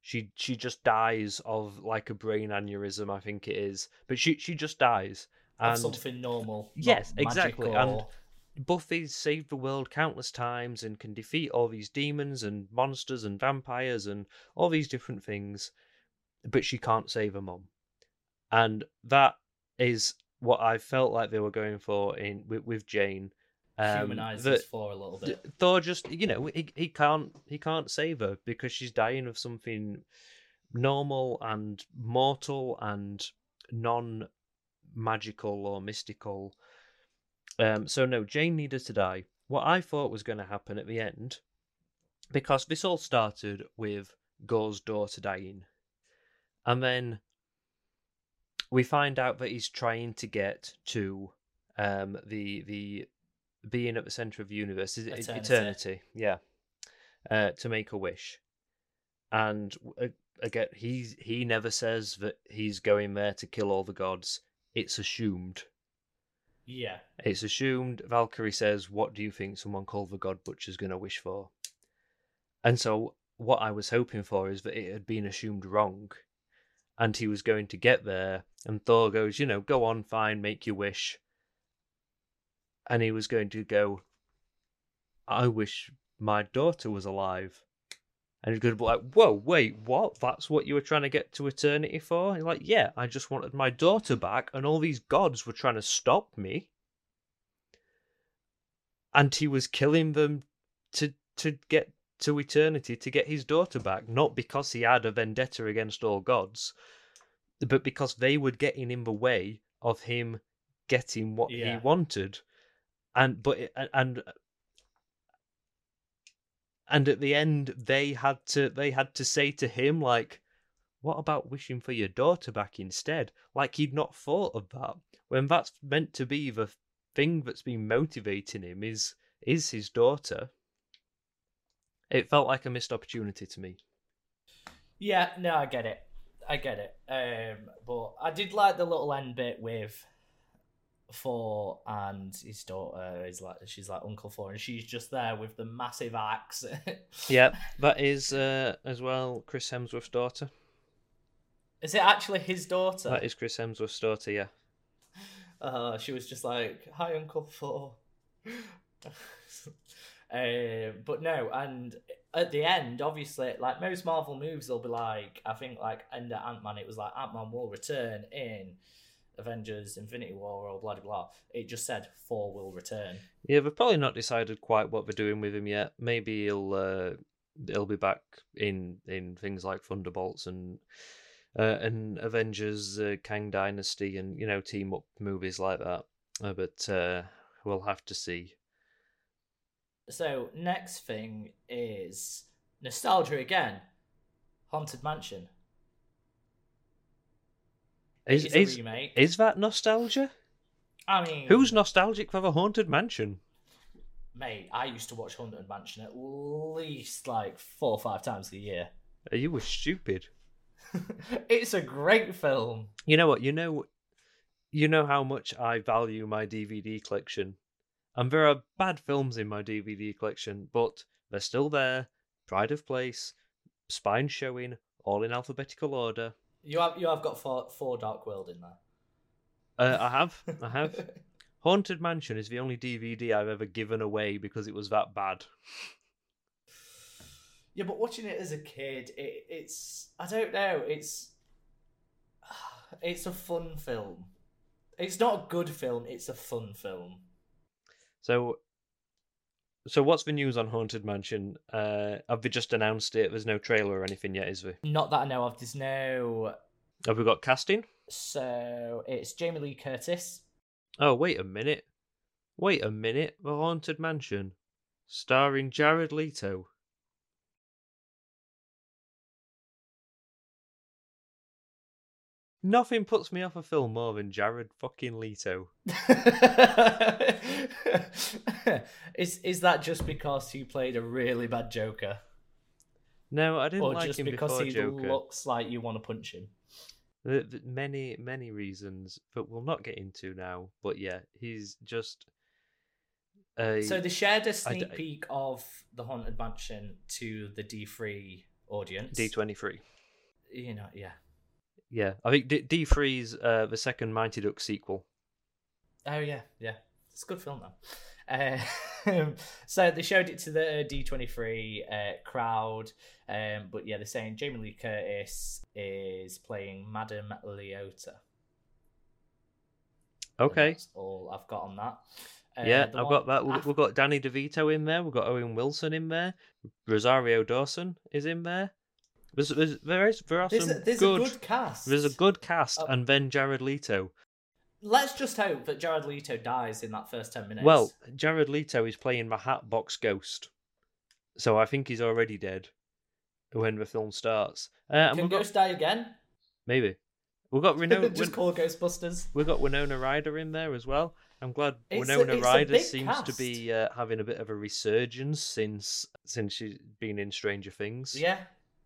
A: She she just dies of like a brain aneurysm, I think it is. But she she just dies.
B: Of something normal.
A: Yes, exactly, and Buffy's saved the world countless times and can defeat all these demons and monsters and vampires and all these different things, but she can't save her mum. And that is what I felt like they were going for in with, with Jane. Um,
B: humanizes
A: that
B: for a little bit.
A: Thor just, you know, he, he can't he can't save her because she's dying of something normal and mortal and non magical or mystical. Um, so no, Jane needed to die. What I thought was going to happen at the end, because this all started with Gorr's daughter dying, and then we find out that he's trying to get to um, the the being at the center of the universe is
B: Eternity.
A: eternity, yeah, uh, to make a wish, and uh, again he's he never says that he's going there to kill all the gods. It's assumed.
B: Yeah.
A: It's assumed. Valkyrie says, "What do you think someone called the God Butcher's going to wish for?" And so, what I was hoping for is that it had been assumed wrong, and he was going to get there. And Thor goes, "You know, go on, fine, make your wish." And he was going to go, "I wish my daughter was alive." And he's going to be like, "Whoa, wait, what? That's what you were trying to get to eternity for?" He's like, "Yeah, I just wanted my daughter back, and all these gods were trying to stop me." and he was killing them to to get to eternity to get his daughter back not because he had a vendetta against all gods but because they were getting in the way of him getting what he wanted. And but and uh, and at the end they had to they had to say to him like what about wishing for your daughter back instead? Like he'd not thought of that when that's meant to be the thing that's been motivating him is is his daughter it felt like a missed opportunity to me
B: Yeah, no, I get it. I get it. Um, but I did like the little end bit with Four and his daughter. He's like, she's like Uncle Four, and she's just there with the massive axe. *laughs*
A: yeah that is uh, as well chris hemsworth's daughter
B: Is it actually his daughter?
A: that is chris hemsworth's daughter yeah
B: Uh, she was just like, "Hi, Uncle Thor." *laughs* um, but no, and at the end, obviously, like most Marvel movies, they'll be like, I think, like end of Ant Man, it was like Ant Man will return in Avengers: Infinity War or blah blah blah. It just said Thor will return.
A: Yeah, they've probably not decided quite what they're doing with him yet. Maybe he'll uh, he'll be back in in things like Thunderbolts and uh, and Avengers, uh, Kang Dynasty, and you know team up movies like that. Uh, but uh, we'll have to see.
B: So next thing is nostalgia again. Haunted Mansion.
A: Is
B: It's
A: is,
B: remake.
A: is that nostalgia?
B: I mean,
A: Who's nostalgic for the haunted mansion?
B: mate? I used to watch Haunted Mansion at least like four or five times a year.
A: You were stupid? *laughs*
B: it's a great film.
A: You know what? You know, you know how much I value my DVD collection, and there are bad films in my DVD collection, but they're still there. Pride of Place, Spine Showing, all in alphabetical order.
B: You have you have got four, four Dark World in there.
A: Uh, I have, I have. *laughs* Haunted Mansion is the only DVD I've ever given away because it was that bad.
B: yeah, but watching it as a kid, it, it's I don't know. It's *sighs* it's a fun film. It's not a good film. It's a fun film.
A: So, so what's the news on Haunted Mansion? Uh, have they just announced it? There's no trailer or anything yet, is there?
B: Not that I know of. There's no.
A: Have we got casting?
B: So it's Jamie Lee Curtis.
A: Oh, wait a minute. Wait a minute. The Haunted Mansion, starring Jared Leto. Nothing puts me off a film more than Jared fucking Leto. *laughs*
B: is is that just because he played a really bad Joker,
A: No, I didn't
B: or
A: like
B: just
A: him
B: because
A: before
B: he
A: Joker.
B: looks like you want to punch him?
A: The- the- many, many reasons that we'll not get into now. But yeah, he's just a.
B: So they shared a
A: I
B: sneak
A: d-
B: peek of the haunted mansion to the D three audience.
A: D twenty three.
B: You know, yeah.
A: Yeah, I think D D three's uh, the second Mighty Duck sequel.
B: Oh yeah, yeah. It's a good film though. Uh, *laughs* so they showed it to the D twenty three crowd, um, but yeah, they're saying Jamie Lee Curtis is playing Madame Leota.
A: Okay.
B: that's all I've got on that. Uh,
A: yeah, I've got that. We-
B: af-
A: We've got Danny DeVito in there. We've got Owen Wilson in there. Rosario Dawson is in there. There's, there's, there is there are
B: There's,
A: some
B: a, there's
A: good,
B: a good cast.
A: There's a good cast,
B: Uh,
A: and then Jared Leto.
B: Let's just hope that Jared Leto dies in that first ten minutes.
A: Well, Jared Leto is playing my Hatbox Ghost, so I think he's already dead when the film starts. Uh,
B: can
A: got
B: Ghost die again?
A: maybe we've got *laughs* Winona.
B: just call Ghostbusters.
A: We've got Winona Ryder in there as well. I'm glad
B: It's
A: Winona
B: a
A: Ryder seems to be uh, having a bit of a resurgence since since she's been in Stranger Things.
B: Yeah,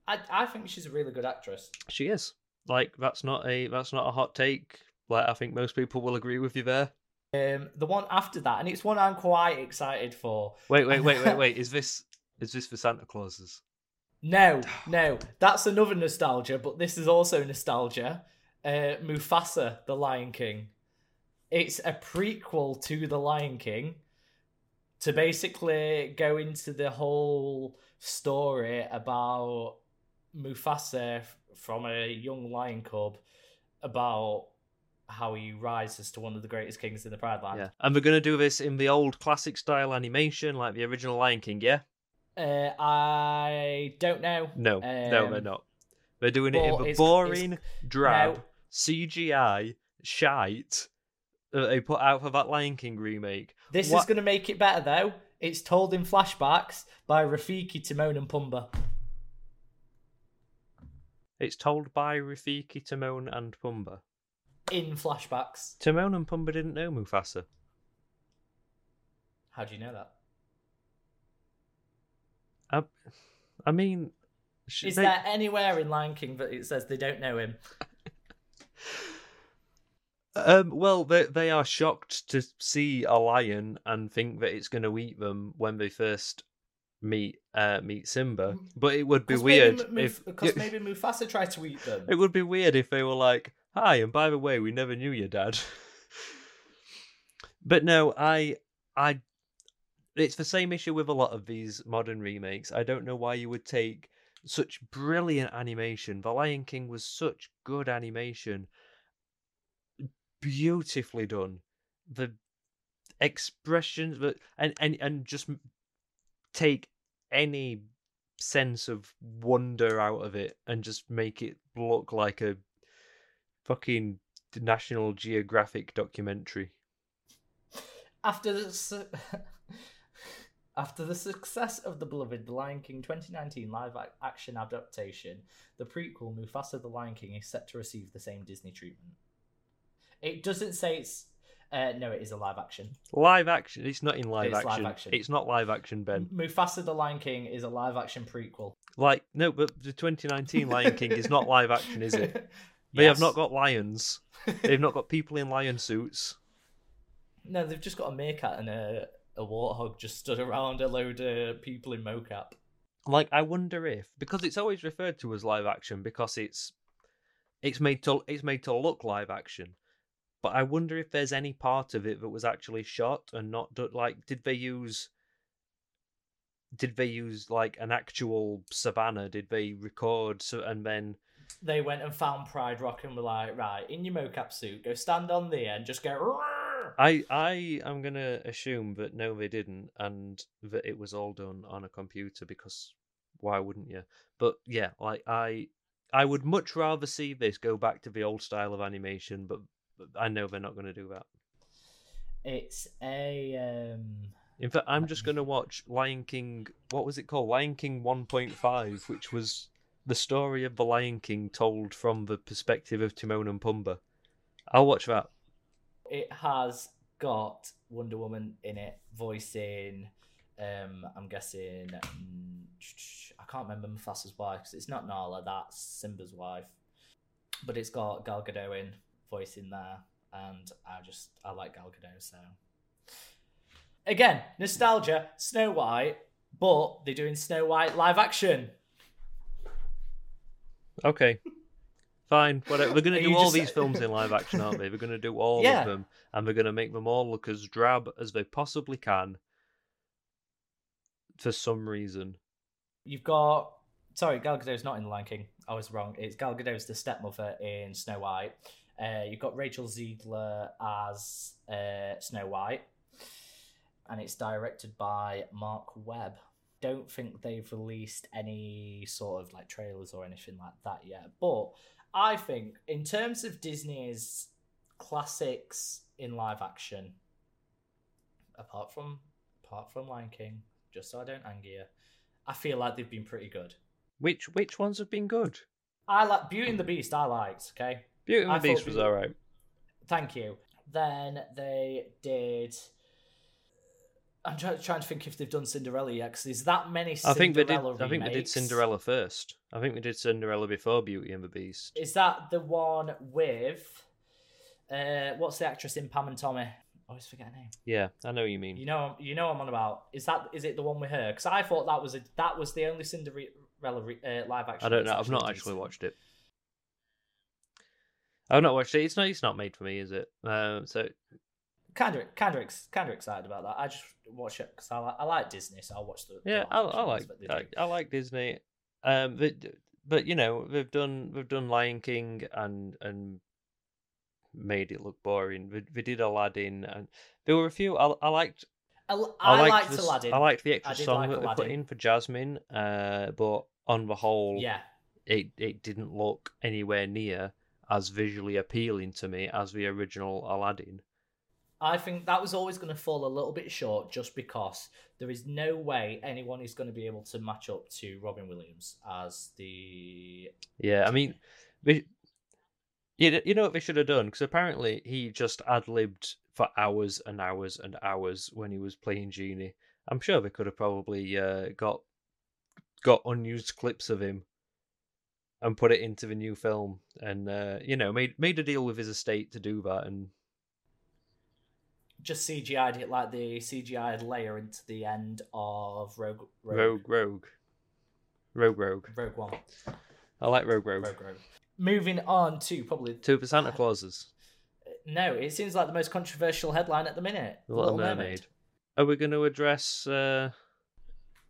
B: I I think she's a really good actress.
A: she is. Like that's not a that's not a hot take. Like I think most people will agree with you there.
B: Um, the one after that, and it's one I'm quite excited for.
A: Wait, wait, wait, wait, *laughs* wait. Is this is this for Santa Clauses?
B: No, no, that's another nostalgia, but this is also nostalgia. Uh, Mufasa, the Lion King. It's a prequel to the Lion King to basically go into the whole story about Mufasa from a young lion cub about how he rises to one of the greatest kings in the Pride Land.
A: Yeah. And we're gonna do this in the old classic style animation, like the original Lion King. Yeah.
B: Uh, I don't know.
A: No, no, they're
B: Um,
A: not. They're doing it in the
B: it's-
A: boring, drab,
B: no.
A: CGI shite that they put out for that Lion King remake.
B: This is going to make it better, though. It's told in flashbacks by Rafiki, Timon, and Pumbaa.
A: It's told by Rafiki, Timon, and Pumbaa.
B: In flashbacks.
A: Timon and Pumbaa didn't know Mufasa.
B: How do you know that?
A: I, I mean,
B: Is
A: they-
B: there anywhere in Lion King that it says they don't know him?
A: Um, well, they they are shocked to see a lion and think that it's going to eat them when they first meet uh meet Simba. But it would be weird if
B: because *laughs* maybe Mufasa tried to eat them.
A: it would be weird if they were like, "Hi, and by the way, we never knew your dad." *laughs* but no, I I it's the same issue with a lot of these modern remakes. I don't know why you would take such brilliant animation. The Lion King was such good animation. Beautifully done. The expressions the, and, and and just take any sense of wonder out of it and just make it look like a fucking National Geographic documentary.
B: After the su- *laughs* after the success of the beloved Lion King 2019 live action adaptation, the prequel Mufasa the Lion King is set to receive the same Disney treatment. It doesn't say it's uh, no, it is a live action.
A: Live action. It's not in live
B: It's live
A: action.
B: action.
A: It's not live action, Ben.
B: Mufasa the Lion King is a live action prequel.
A: Like no, but the 2019 Lion King is not live action, is it? *laughs* They have not got lions. They've not got people in lion suits.
B: No, they've just got a meerkat and a a warthog just stood around a load of people in mocap.
A: Like I wonder if because it's always referred to as live action because it's it's made to it's made to look live action. But I wonder if there's any part of it that was actually shot and not done. Like, did they use? Did they use like an actual savannah? Did they record so and then?
B: They went and found Pride Rock and were like, right, in your mocap suit, go stand on there and just go.
A: I I am gonna assume that no, they didn't, and that it was all done on a computer because why wouldn't you? But yeah, like I I would much rather see this go back to the old style of animation, but I know they're not going to do that.
B: It's a um.
A: In fact, I'm just going to watch Lion King. What was it called? Lion King 1.5, which was the story of the Lion King told from the perspective of Timon and Pumbaa. I'll watch that.
B: It has got Wonder Woman in it, voicing. Um, I'm guessing. I can't remember Mufasa's wife because it's not Nala. That's Simba's wife, but it's got Gal Gadot in voicing there, and I just I like Gal Gadot. So again, nostalgia, Snow White, but they're doing Snow White live action.
A: Okay. Fine, whatever. They're going to do all
B: just-
A: these films in live action, aren't they? They're going to do all
B: Yeah.
A: of them, and they're going to make them all look as drab as they possibly can. For some reason,
B: You've got sorry, Gal Gadot's not in The Lion King. I was wrong. It's Gal Gadot's the stepmother in Snow White. Uh, you've got Rachel Zegler as uh, Snow White, and it's directed by Marc Webb. Don't think they've released any sort of like trailers or anything like that yet. But I think, in terms of Disney's classics in live action, apart from apart from Lion King, just so I don't anger you, I feel like they've been pretty good.
A: which which ones have been good?
B: I like Beauty and the Beast. I liked. Okay,
A: Beauty and
B: I
A: the Beast was all right.
B: thank you. Then they did. I'm try- trying to think if they've done Cinderella yet, because there's that many.
A: I
B: Cinderella
A: think they did. I think they did. Cinderella first. I think they did Cinderella before Beauty and the Beast.
B: Is that the one with? Uh, what's the actress in Pam and Tommy? I always forget her name.
A: Yeah, I know what you mean.
B: You know, you know, what I'm on about. Is that is it the one with her? Because I thought that was a that was the only Cinderella re- uh, live action.
A: I don't know. I've not actually watched it. I've not watched it. It's not. It's not made for me, is it? Um, so
B: kind of kind of ex- kind of excited about that. I just watch it because I, li- I like Disney, so I'll watch the. the
A: yeah, I, I
B: action
A: like
B: ones that they do.
A: I, I like Disney. Um, but but you know they've done they've done Lion King and and made it look boring. They, they did Aladdin and there were a few I, I liked. I,
B: I,
A: liked,
B: liked
A: the,
B: Aladdin.
A: I liked the extra song
B: like
A: that they put in for Jasmine. Uh, but on the whole,
B: Yeah,
A: it it didn't look anywhere near as visually appealing to me as the original Aladdin.
B: I think that was always going to fall a little bit short, just because there is no way anyone is going to be able to match up to Robin Williams as the.
A: Yeah, I mean, they, you, you know what they should have done? Because apparently he just ad libbed for hours and hours and hours when he was playing Genie. I'm sure they could have probably uh, got got unused clips of him and put it into the new film, and uh, you know made made a deal with his estate to do that. And
B: Just CGI'd it like the CGI'd layer into the end of Rogue
A: Rogue Rogue Rogue Rogue,
B: Rogue One.
A: I like Rogue Rogue.
B: Rogue Rogue. Moving on to probably
A: Two for Santa Clauses,
B: no, it seems like the most controversial headline at the minute.
A: The Little Mermaid. Are we going to address? Uh...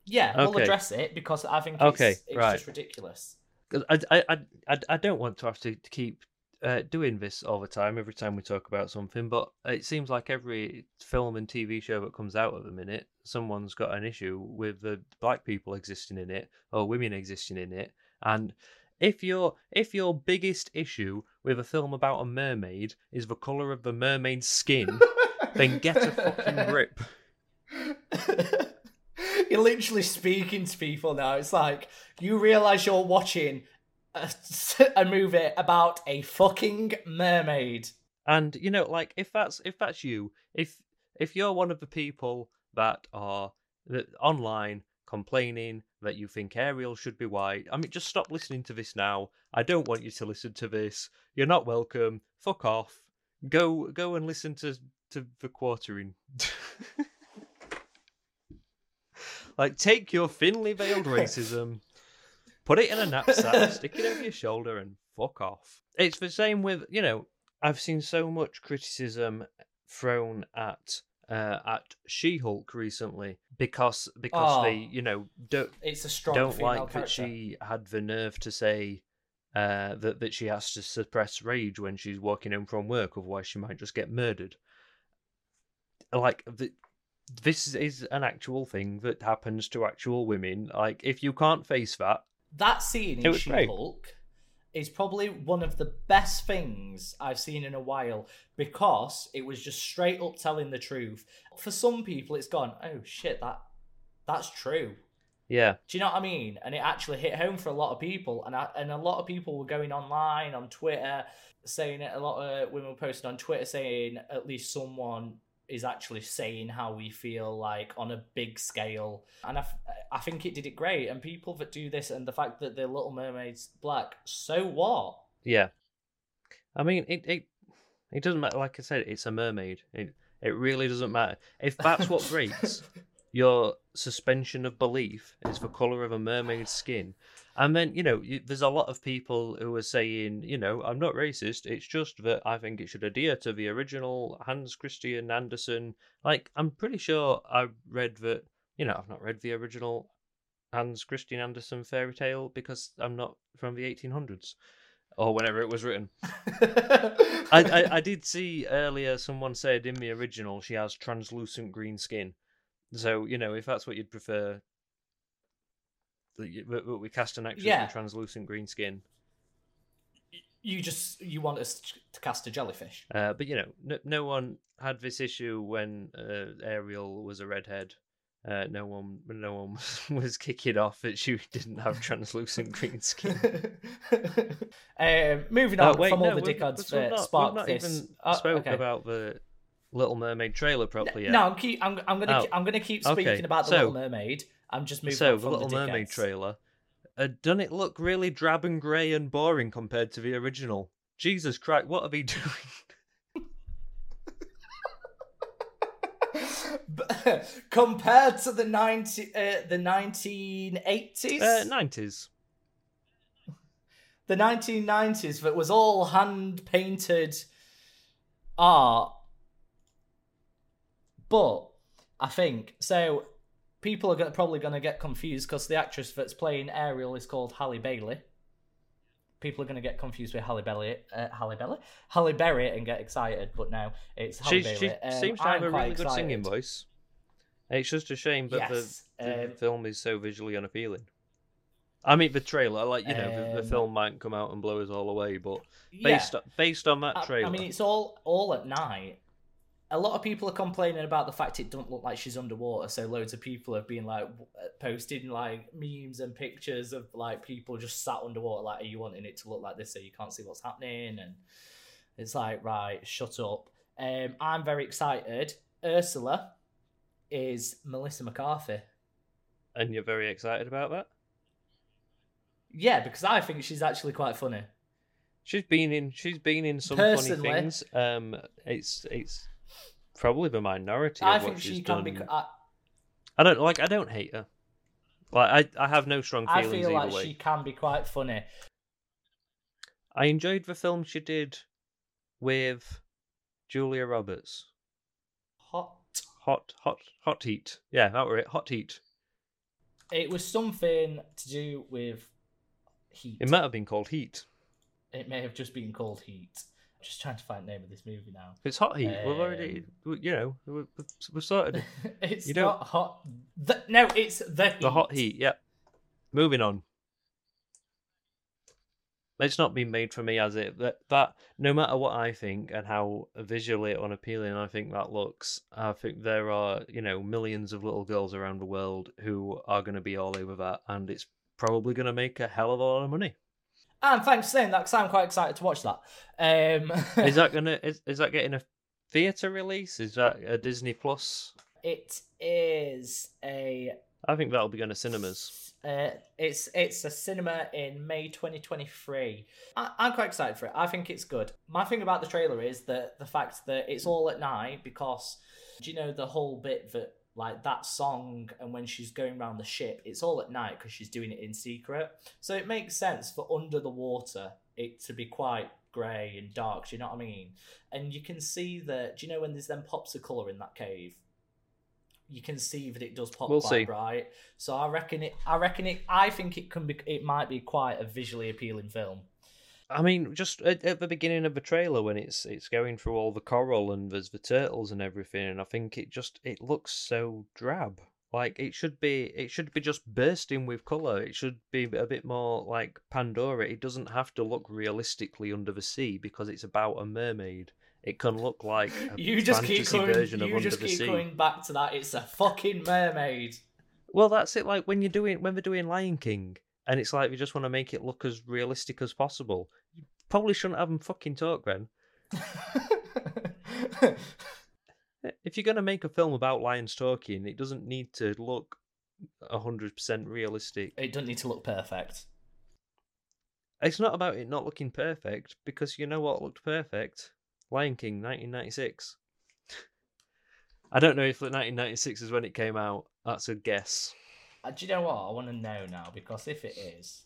B: Yeah, we'll address it because I think
A: Okay,
B: it's, it's
A: right.
B: just ridiculous.
A: 'Cause I, I, I, I, I don't want to have to keep uh, doing this all the time every time we talk about something, but it seems like every film and TV show that comes out at the minute, someone's got an issue with the black people existing in it or women existing in it. And if your if your biggest issue with a film about a mermaid is the color of the mermaid's skin, then get a fucking *laughs* grip. *laughs* *laughs*
B: you're literally speaking to people now. It's like you realize you're watching a, a movie about a fucking mermaid.
A: And you know, like if that's if that's you, if if you're one of the people that are that online complaining that you think Ariel should be white, I mean, just stop listening to this now. I don't want you to listen to this. You're not welcome. Fuck off. Go go and listen to to the quartering. *laughs* like take your thinly veiled *laughs* racism, put it in a knapsack, *laughs* stick it over your shoulder, and fuck off. It's the same with you know. I've seen so much criticism thrown at uh, at She-Hulk recently because because
B: Oh.
A: they you know don't
B: It's a strong
A: don't like that she had the nerve to say uh, that that she has to suppress rage when she's walking home from work, otherwise she might just get murdered. Like the, this is an actual thing that happens to actual women. Like if you can't face that,
B: That scene in. She-Hulk is probably one of the best things I've seen in a while because it was just straight up telling the truth. For some people, it's gone, oh shit, that that's true.
A: Yeah.
B: Do you know what I mean? And it actually hit home for a lot of people, and I, and a lot of people were going online on Twitter saying it. A lot of women were posting on Twitter saying at least someone is actually saying how we feel like on a big scale, and I, f- I think it did it great. And people that do this, and the fact that the Little Mermaid's black, so what?
A: Yeah. I mean, it it it doesn't matter. Like I said, it's a mermaid. It it really doesn't matter if that's what *laughs* breaks your suspension of belief is the color of a mermaid's skin. And then, you know, there's a lot of people who are saying, you know, I'm not racist. It's just that I think it should adhere to the original Hans Christian Andersen. Like, I'm pretty sure I read that, you know, I've not read the original Hans Christian Andersen fairy tale because I'm not from the 1800s or whenever it was written. I, I, I *laughs* did see earlier someone said in the original she has translucent green skin. So, you know, if that's what you'd prefer, that we cast an actress
B: Yeah.
A: with translucent green skin.
B: you just you want us to cast a jellyfish?
A: Uh, but, you know, no, no one had this issue when uh, Ariel was a redhead. Uh, no one, no one *laughs* was kicking off that she didn't have *laughs* translucent green skin. *laughs*
B: um, moving
A: Oh,
B: on
A: wait,
B: from all the dickheads that
A: not,
B: sparked
A: not
B: this.
A: even
B: Oh,
A: spoke
B: okay.
A: about the Little Mermaid trailer properly yet.
B: No, I'm keep. I'm, I'm gonna.
A: Oh.
B: I'm gonna keep
A: Okay,
B: speaking about the
A: so-
B: Little Mermaid. I'm just moving
A: so
B: on
A: the Little
B: the
A: Mermaid
B: dickheads.
A: trailer, uh, doesn't it look really drab and grey and boring compared to the original? Jesus Christ, what are they *laughs* doing? *laughs* *laughs*
B: Compared to the ninety, uh, the nineteen eighties,
A: Uh, Nineties.
B: the nineteen nineties, that was all hand painted art. But I think so. People are probably going to get confused because the actress that's playing Ariel is called Halle Bailey. People are going to get confused with Halle Berry, uh, Halle Berry, Halle Berry, and get excited. But now it's Halle
A: She,
B: Bailey.
A: she
B: Um,
A: seems to have
B: I'm
A: a really good singing voice. It's just a shame that
B: Yes,
A: the, the
B: um,
A: film is so visually unappealing. I mean, the trailer, like you know, the, the
B: Um,
A: film might come out and blow us all away, but
B: Yeah.
A: based on, based on that
B: I-
A: trailer,
B: I mean, it's all all at night. A lot of people are complaining about the fact it doesn't look like she's underwater. So loads of people have been like uh, posting like memes and pictures of like people just sat underwater. Like, are you wanting it to look like this so you can't see what's happening? And it's like, right, shut up. Um, I'm very excited. Ursula is Melissa McCarthy.
A: and you're very excited about that.
B: Yeah, because I think she's actually quite funny.
A: She's been in. She's been in some
B: Personally-
A: funny things. Um, it's it's probably the minority.
B: I think she can
A: done.
B: be. I,
A: I don't like. I don't hate her. Like I, I have no strong feelings.
B: I
A: feel
B: like
A: way.
B: she can be quite funny.
A: I enjoyed the film she did with Julia Roberts.
B: Hot
A: Hot, hot, hot heat. Yeah, that were it. Hot heat.
B: It was something to do with heat.
A: It might have been called Heat.
B: It may have just been called Heat. Just trying to find the name of this movie now.
A: It's hot heat. We've already,
B: Um,
A: you know, we've, we've sorted it. *laughs*
B: it's
A: You don't-
B: not hot. The, no, it's the heat.
A: the hot heat. Yep. Moving on. It's not been made for me, has it? That that no matter what I think and how visually unappealing I think that looks, I think there are you know millions of little girls around the world who are going to be all over that, and it's probably going to make a hell of a lot of money.
B: And thanks for saying that, because I'm quite excited to watch that. Um, *laughs*
A: Is that gonna is, is that getting a theater release? Is that a Disney Plus?
B: it is a.
A: I think that'll be going to cinemas.
B: Uh, it's it's a cinema in May 2023. I, I'm quite excited for it. I think it's good. My thing about the trailer is that the fact that it's all at night because do you know the whole bit that like that song and when she's going around the ship, it's all at night because she's doing it in secret. So it makes sense for under the water it to be quite grey and dark. Do you know what I mean? And you can see that. Do you know when there's then pops of colour in that cave? You can see that it does pop
A: We'll
B: quite
A: see.
B: bright. So I reckon it. I reckon it. I think it can be. It might be quite a visually appealing film.
A: I mean, just at, at the beginning of the trailer when it's it's going through all the coral and there's the turtles and everything, and I think it just it looks so drab. Like it should be, it should be just bursting with color. It should be a bit more like Pandora. It doesn't have to look realistically under the sea because it's about a mermaid. It can look like a
B: You just keep going.
A: version
B: You
A: of Under
B: just
A: the
B: keep
A: Sea.
B: going back to that. It's a fucking mermaid.
A: Well, that's it. Like when you're doing when they're doing Lion King, and it's like we just want to make it look as realistic as possible. You probably shouldn't have them fucking talk then. *laughs* If you're gonna make a film about lions talking, it doesn't need to look hundred percent realistic.
B: it doesn't need to look perfect.
A: It's not about it not looking perfect because you know what looked perfect? Lion King, 1996. *laughs* I don't know if 1996 is when it came out. That's a guess.
B: Uh, do you know what? I want to know now because if it is,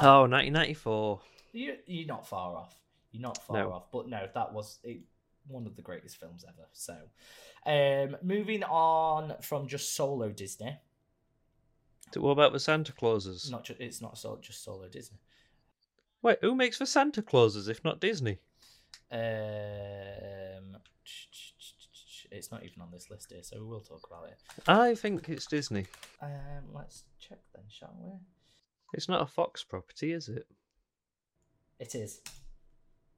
A: Oh, 1994.
B: you you're not far off. You're not far
A: No.
B: off. But no, that was it, one of the greatest films ever. So, um, moving on from just solo Disney.
A: So What about the Santa Clauses?
B: Not ju- it's not so, just solo Disney.
A: Wait, who makes the Santa Clauses if not Disney?
B: Um, it's not even on this list here, so we will talk about it.
A: I think it's Disney.
B: Um, let's check then, shall we?
A: It's not a Fox property, is it?
B: It is.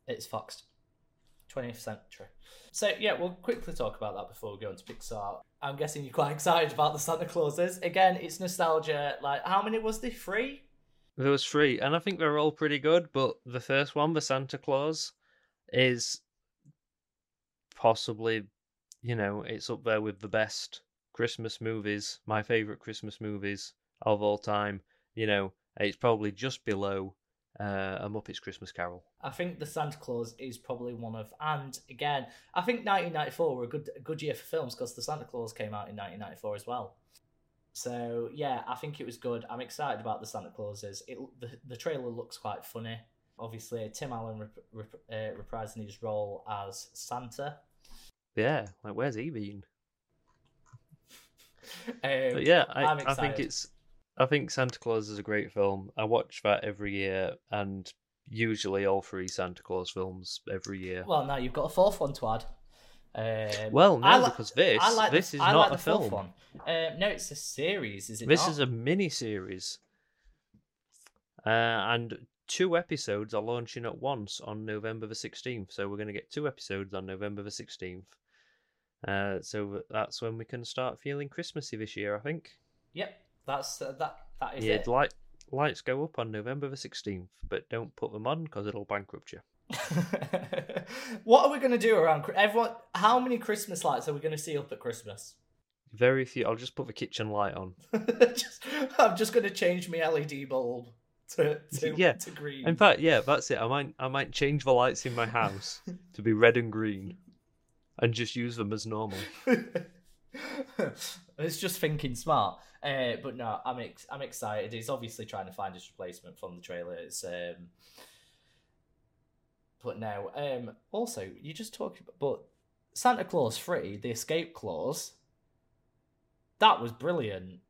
B: It's Fox. 20th century. So, yeah, we'll quickly talk about that before we go into Pixar. I'm guessing you're quite *laughs* excited about the Santa Clauses. Again, it's nostalgia. Like, how many was there? Three?
A: There was three, and I think they're all pretty good. But the first one, the Santa Claus, is possibly, you know, it's up there with the best Christmas movies, my favorite Christmas movies of all time. You know, it's probably just below uh, A Muppet's Christmas Carol.
B: I think the Santa Claus is probably one of, and again, I think 1994 were a good a good year for films because the Santa Claus came out in 1994 as well. So yeah, I think it was good. I'm excited about the Santa Clauses. It the, the trailer looks quite funny. Obviously, Tim Allen rep, rep, uh, reprising his role as Santa.
A: Yeah, like where's he been? *laughs*
B: Um,
A: But yeah, I, I think it's. I think Santa Claus is a great film. I watch that every year, and usually all three Santa Claus films every year.
B: Well, now you've got a fourth one to add. Um,
A: Well, no,
B: li-
A: because this
B: like the-
A: this is
B: I
A: not
B: like
A: a
B: the
A: film.
B: One. Um, no, it's a series. Is it?
A: This
B: not?
A: is a mini series, uh, and two episodes are launching at once on November the sixteenth. So we're going to get two episodes on November the sixteenth. Uh, so that's when we can start feeling Christmassy this year. I think.
B: Yep, that's uh, that. That is
A: yeah,
B: it.
A: light lights go up on November the sixteenth, but don't put them on because it'll bankrupt you. *laughs*
B: what are we going to do around everyone? How many Christmas lights are we going to see up at Christmas?
A: Very few. I'll just put the kitchen light on. *laughs*
B: just, I'm just going to change my LED bulb *laughs* to to,
A: Yeah.
B: to green.
A: In fact, yeah, that's it. I might I might change the lights in my house *laughs* to be red and green, and just use them as normal. *laughs*
B: it's just thinking smart. Uh, but no, I'm ex- I'm excited. He's obviously trying to find his replacement from the trailer. It's um, but now Um, also, you just talked about but Santa Claus Three, the escape clause. That was brilliant.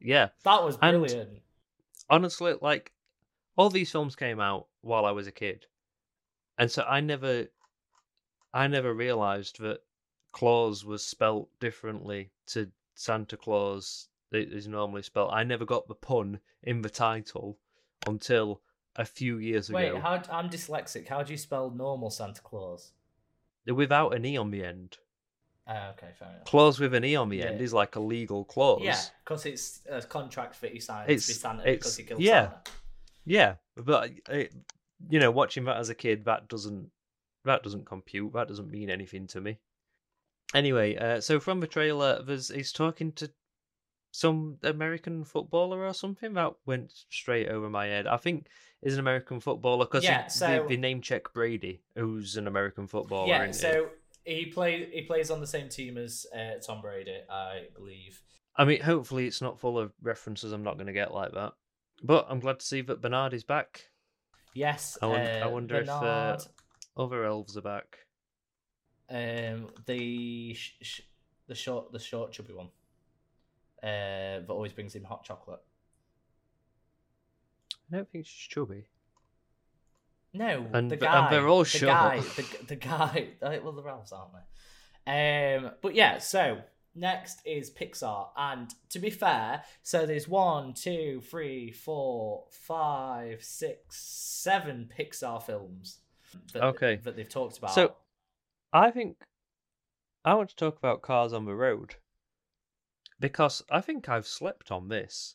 A: Yeah,
B: That was
A: And-
B: brilliant.
A: Honestly, like all these films came out while I was a kid, and so I never, I never realized that Claus was spelt differently to Santa Claus. It is normally spelt. I never got the pun in the title until a few years
B: Wait,
A: ago, Wait,
B: how I'm dyslexic. How do you spell normal Santa Claus?
A: without an e on the end.
B: Oh, okay, fair enough.
A: Clause with an e on the end is like a legal clause.
B: Yeah, because it's a contract that he signed
A: It's-
B: to be Santa
A: it's-
B: because he killed
A: yeah.
B: Santa.
A: Yeah, but it, you know, watching that as a kid, that doesn't that doesn't compute. That doesn't mean anything to me. Anyway, uh, so from the trailer, there's he's talking to some American footballer or something that went straight over my head. I think is an American footballer because
B: Yeah, so-
A: they name check Brady, who's an American footballer.
B: Yeah, so he play he plays on the same team as uh, Tom Brady, I believe.
A: I mean, hopefully it's not full of references I'm not going to get like that. But I'm glad to see that Bernard is back.
B: Yes,
A: I wonder- I
B: uh,
A: wonder if, uh, Other elves are back.
B: um, the sh- sh- the short the short chubby one, uh, that always brings him hot chocolate.
A: I don't think she's chubby.
B: No,
A: And
B: the
A: th- and
B: guy.
A: they're all
B: the guy. The, the guy. uh, *laughs* Well, the Ralphs, aren't they? Um, but yeah. So next is Pixar, and to be fair, so there's one, two, three, four, five, six, seven Pixar films. That,
A: Okay.
B: That they've talked about.
A: So- I think I want to talk about Cars on the Road because I think I've slept on this.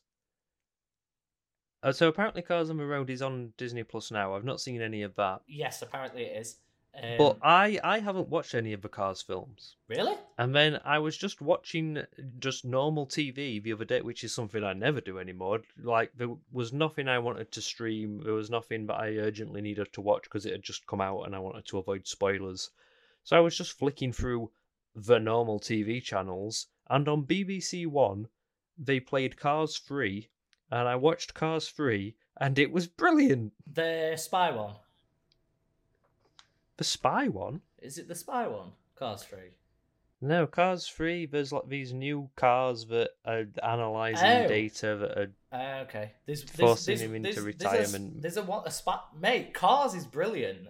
A: Uh, so apparently, Cars on the Road is on Disney Plus now. I've not seen any of that,
B: Yes, apparently it is. Um,
A: but I I haven't watched any of the Cars films.
B: really?
A: And then I was just watching just normal TV the other day, which is something I never do anymore. Like there was nothing I wanted to stream. There was nothing that I urgently needed to watch because it had just come out, and I wanted to avoid spoilers. So I was just flicking through the normal TV channels, and on BBC One, they played Cars Three, and I watched Cars Three, and it was brilliant.
B: The spy one.
A: The spy one.
B: Is it the spy one? Cars 3.
A: No, Cars 3, there's like these new cars that are analysing
B: Oh.
A: data that are.
B: Uh, okay. There's, there's
A: Forcing
B: there's,
A: him into
B: there's,
A: retirement.
B: There's a, there's a a spot mate. Cars is brilliant.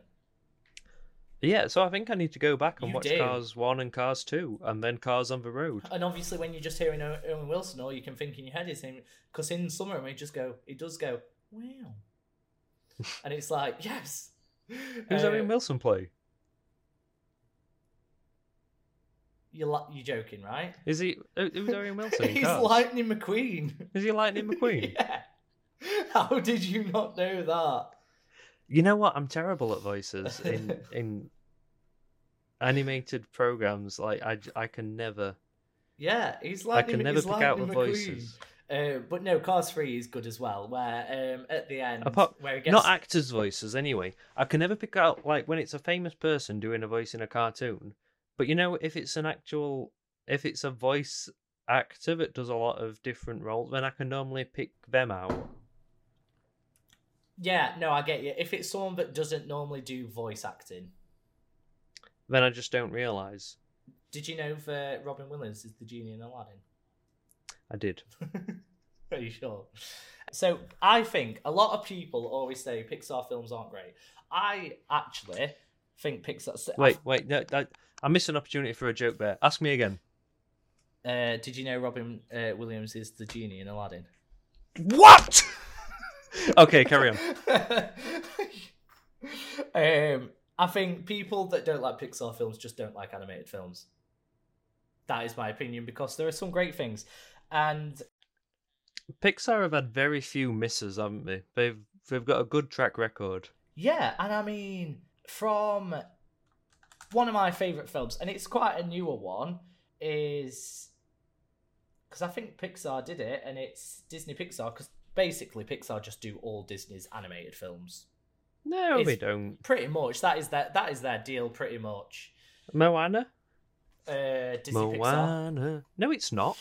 A: Yeah, so I think I need to go back and
B: You
A: watch
B: do.
A: Cars 1 and Cars 2, and then Cars on the Road.
B: And obviously, when you're just hearing O- Owen Wilson, all you can think in your head is him. Because in summer, he just go, he does go, wow, *laughs* and it's like, yes.
A: Who's
B: Uh,
A: Owen Wilson play?
B: You're li- you're joking, right?
A: Is he. who- Who's Owen *laughs* Wilson? in
B: He's
A: Cars?
B: Lightning McQueen.
A: Is he Lightning *laughs* McQueen?
B: yeah. How did you not know that?
A: You know what? I'm terrible at voices in *laughs* in animated programs. Like I, I can never,
B: Yeah, he's
A: like
B: I
A: can never pick out the
B: McQueen.
A: voices.
B: Uh, but no, Cars Three is good as well. Where um, at the end,
A: Apart-
B: where it gets
A: Not actors' voices, anyway. I can never pick out like when it's a famous person doing a voice in a cartoon. But you know, if it's an actual, if it's a voice actor that does a lot of different roles, then I can normally pick them out.
B: Yeah, no, I get you. If it's someone that doesn't normally do voice acting,
A: Then I just don't realize.
B: did you know that Robin Williams is the genie in Aladdin?
A: I did. *laughs*
B: Are you sure? So I think a lot of people always say Pixar films aren't great. I actually think Pixar.
A: Wait, wait, no, I, I missed an opportunity for a joke there. Ask me again.
B: Uh, did you know Robin uh, Williams is the genie in Aladdin?
A: What? Okay, carry on. *laughs*
B: um, I think people that don't like Pixar films just don't like animated films. That is my opinion because there are some great things, and
A: Pixar have had very few misses, haven't they? They've they've got a good track record.
B: yeah, and I mean from one of my favorite films, and it's quite a newer one, is because I think Pixar did it, and it's Disney Pixar because basically Pixar just do all Disney's animated films.
A: No, they don't.
B: Pretty much, that is their that is their deal. Pretty much,
A: Moana.
B: uh, Disney Pixar.
A: No, it's not.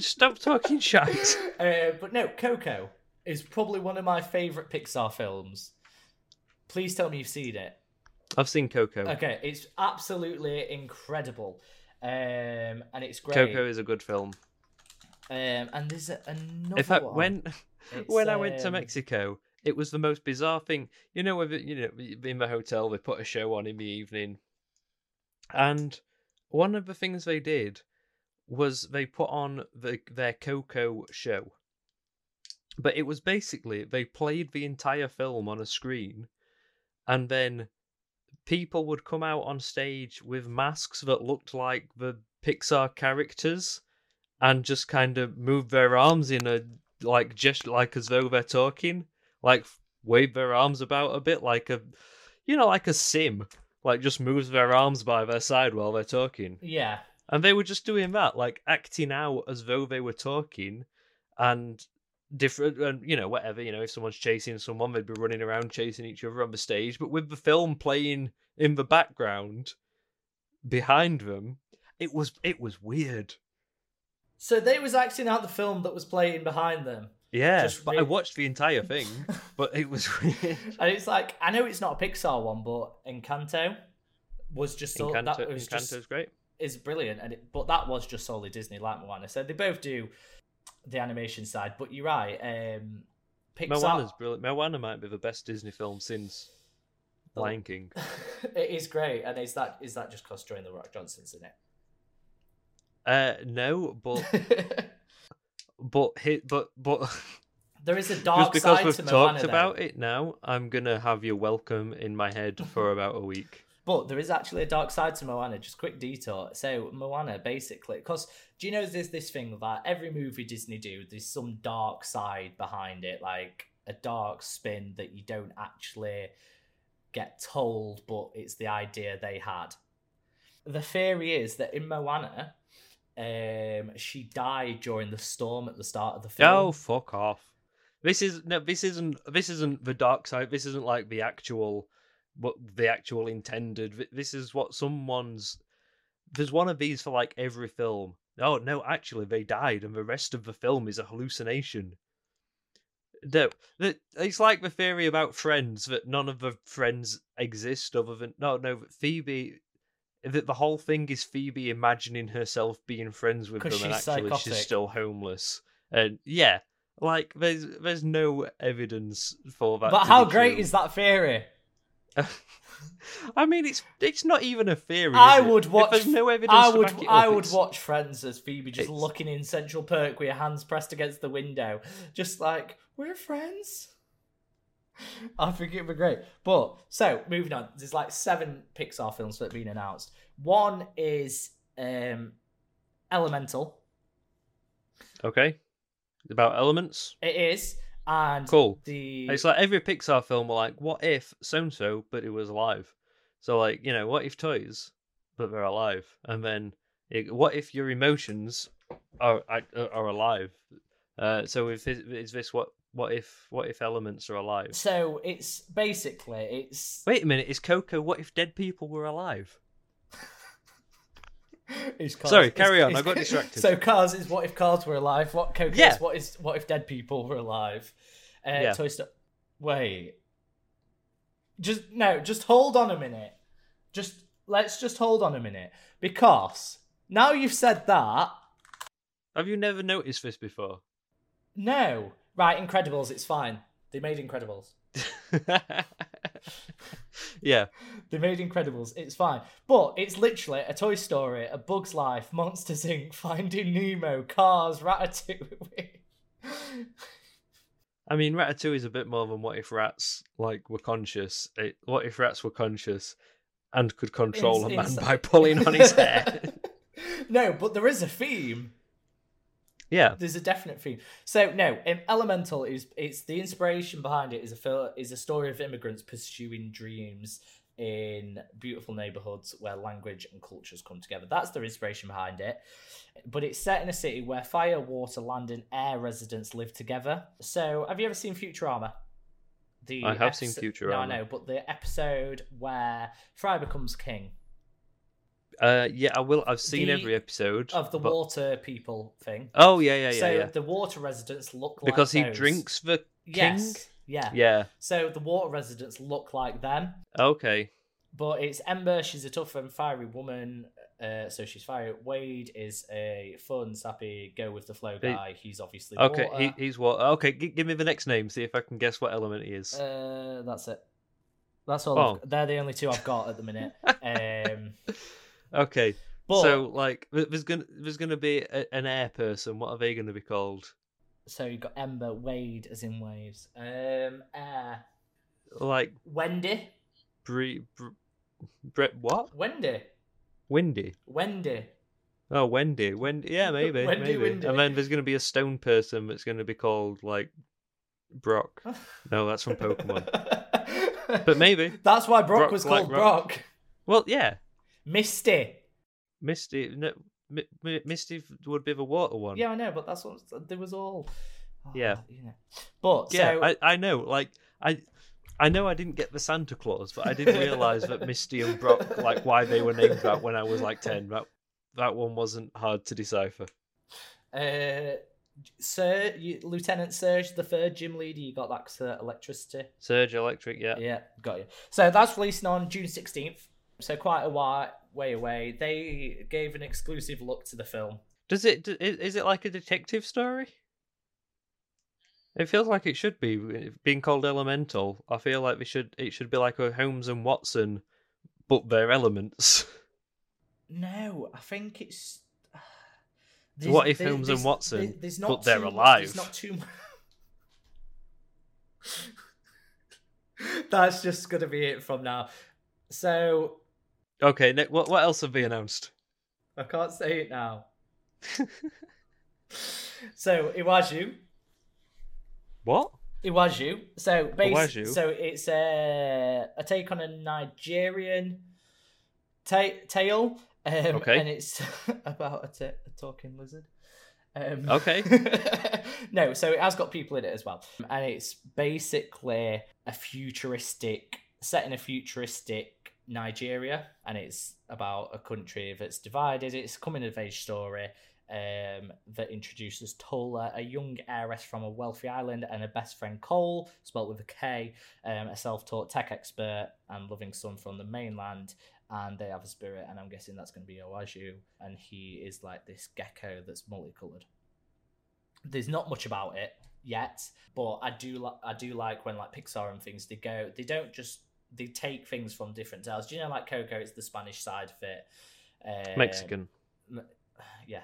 A: Stop talking *laughs* shite.
B: Uh, but no, Coco is probably one of my favorite Pixar films. Please tell me you've seen it.
A: I've seen Coco.
B: Okay, it's absolutely incredible, um, and it's great.
A: Coco is a good film.
B: Um, and there's another
A: In fact,
B: one.
A: when
B: It's, *laughs*
A: when I went to
B: um,
A: Mexico, it was the most bizarre thing. You know, you know, in the hotel, they put a show on in the evening, and one of the things they did was they put on the their Coco show. But it was basically they played the entire film on a screen, and then people would come out on stage with masks that looked like the Pixar characters, and just kind of move their arms in a like just like as though they're talking, like wave their arms about a bit, like a you know, like a sim, like just moves their arms by their side while they're talking.
B: Yeah,
A: And they were just doing that, like acting out as though they were talking and different and you know, whatever, you know, if someone's chasing someone, they'd be running around chasing each other on the stage, but with the film playing in the background behind them, it was it was weird.
B: So they was acting out the film that was playing behind them,
A: Yeah,
B: Just
A: but I watched the entire thing, *laughs* but it was weird.
B: and it's like I know it's not a Pixar one, but Encanto was just so
A: Encanto,
B: that was
A: Encanto's
B: just
A: great.
B: is brilliant, and it, but that was just solely Disney, like Moana. So they both do the animation side, but you're right. Um, Pixar,
A: Moana's brilliant. Moana might be the best Disney film since
B: Oh.
A: Lion King. *laughs*
B: it is great, and is that is that just because Dwayne the Rock Johnson's in
A: Uh, no, but *laughs* but hit but but *laughs*
B: there is a
A: just
B: dark
A: because
B: side to Moana. Because we've talked though.
A: about it now, I'm gonna have your welcome in my head for about a week. *laughs*
B: But there is actually a dark side to Moana. Just quick detour. So Moana, basically, because do you know there's this thing that every movie Disney do, there's some dark side behind it, like a dark spin that you don't actually get told, but it's the idea they had. The theory is that in Moana, um, she died during the storm at the start of the film.
A: Oh, fuck off. This is no. This isn't. This isn't the dark side. This isn't like the actual, what the actual intended. This is what someone's. There's one of these for like every film. Oh no, actually they died, and the rest of the film is a hallucination. No, it's like the theory about friends that none of the friends exist other than no, no. Phoebe, that the whole thing is Phoebe imagining herself being friends with them, and actually she's still homeless. And yeah, like there's there's no evidence for that.
B: but how great
A: true.
B: is that theory? *laughs*
A: I mean, it's it's not even a theory.
B: I would
A: If
B: watch.
A: there's no evidence.
B: I would.
A: it
B: I would
A: it's-
B: watch Friends as Phoebe just
A: it's-
B: looking in Central Perk with your hands pressed against the window, just like we're friends. *laughs* I think it'd be great. But so moving on, there's like seven Pixar films that have been announced. One is um, Elemental.
A: Okay, about elements.
B: It is, and
A: Cool.
B: The
A: It's like every Pixar film are like, what if so and so, but it was alive? So like, you know, what if toys, but they're alive? And then, it, what if your emotions are are, are alive? Uh, so if is, is this what what if what if elements are alive?
B: so it's basically it's
A: Wait a minute, is Coco? What if dead people were alive? *laughs*
B: It's Cars.
A: Sorry,
B: It's-
A: carry on,
B: it's-
A: I got distracted. *laughs*
B: So cars is what if cars were alive? What Coco
A: Yeah.
B: is what is what if dead people were alive? Uh,
A: Yeah.
B: Toy Story. Wait. Just no. Just hold on a minute. Just let's just hold on a minute because now you've said that.
A: Have you never noticed this before?
B: No, right? Incredibles. It's fine. They made Incredibles. *laughs*
A: yeah,
B: They made Incredibles. It's fine. But it's literally a Toy Story, a Bug's Life, Monsters Inc., Finding Nemo, Cars, Ratatouille. *laughs*
A: I mean, Ratatouille is a bit more than what if rats like were conscious. It, what if rats were conscious and could control
B: Ins-
A: a man by pulling on his hair? *laughs*
B: no, but there is a theme.
A: Yeah,
B: There's a definite theme. So no, um, Elemental is it's the inspiration behind it is a fil- is a story of immigrants pursuing dreams in beautiful neighborhoods where language and cultures come together. That's the inspiration behind it. But it's set in a city where fire, water, land, and air residents live together. So, have you ever seen Futurama? The
A: I have seen
B: No, I
A: Futurama.
B: know, but the episode where Fry becomes king
A: uh, yeah. I will. I've seen
B: The-
A: every episode
B: of the
A: but-
B: water people thing.
A: Oh yeah, yeah, yeah,
B: so
A: yeah.
B: the water residents look like
A: Because he
B: those.
A: drinks the king.
B: Yes. Yeah.
A: Yeah.
B: So the water residents look like them,
A: Okay.
B: but it's Ember. She's a tough and fiery woman. Uh, so she's fiery. Wade is a fun, sappy, go with the flow guy. He's obviously
A: Okay.
B: water.
A: He, he's what? Okay. G- give me the next name. See if I can guess what element he is.
B: Uh, that's it. That's all.
A: Oh.
B: I've- They're the only two I've got at the minute. *laughs* um,
A: okay.
B: but
A: so like, there's gonna there's gonna be a, an air person. What are they gonna be called?
B: so you've got Ember, Wade, as in waves. Um, Air,
A: Like
B: Wendy,
A: Bree. Br- Brett. What?
B: Wendy,
A: Windy.
B: Wendy.
A: Oh, Wendy. Wendy. Yeah, *laughs* maybe.
B: Wendy,
A: maybe.
B: Wendy.
A: And then there's gonna be a stone person that's gonna be called like Brock. *laughs* No, that's from Pokemon. *laughs* but maybe.
B: That's why Brock,
A: Brock
B: was called
A: Brock.
B: Brock.
A: Well, yeah.
B: Misty.
A: Misty. No, Mi- Mi- Misty would be the water one.
B: Yeah, I know, but that's what there was all. Oh,
A: Yeah.
B: know. But
A: Yeah,
B: so
A: I, I know. Like I, I know I didn't get the Santa Claus, but I didn't *laughs* realize that Misty and Brock, like why they were named that when I was like ten. That that one wasn't hard to decipher.
B: uh, Sir you, Lieutenant Surge the third gym leader, you got that uh, electricity.
A: Surge Electric, yeah.
B: Yeah, got you. So that's releasing on June sixteenth. So quite a while, way away. They gave an exclusive look to the film.
A: Does it? Is it like a detective story? It feels like it should be eh, being called Elemental. I feel like we should. It should be like a Holmes and Watson, but they're elements.
B: No, I think it's.
A: So what if Holmes and Watson, but they're alive?
B: There's not too much. *laughs* That's just gonna be it from now. So
A: Okay, Nick, what what else have we announced?
B: I can't say it now. *laughs* so Iwaju,
A: What?
B: Iwaju. So
A: Iwaju?
B: so it's a a take on a Nigerian ta- tale, um,
A: Okay.
B: and it's *laughs* about a, t- a talking lizard. Um,
A: Okay. *laughs*
B: no, so it has got people in it as well, and it's basically a futuristic set in a futuristic Nigeria, and it's about a country that's divided. It's a coming of age story um, that introduces Tola, a young heiress from a wealthy island, and her best friend Kole, spelt with a K, um, a self-taught tech expert and loving son from the mainland. And they have a spirit, and I'm guessing that's going to be Oaju, and he is like this gecko that's multicolored. There's not much about it yet, but I do li- I do like when like Pixar and things they go they don't just they take things from different tales. Do you know like Coco? It's the Spanish side of it. Um,
A: Mexican.
B: yeah,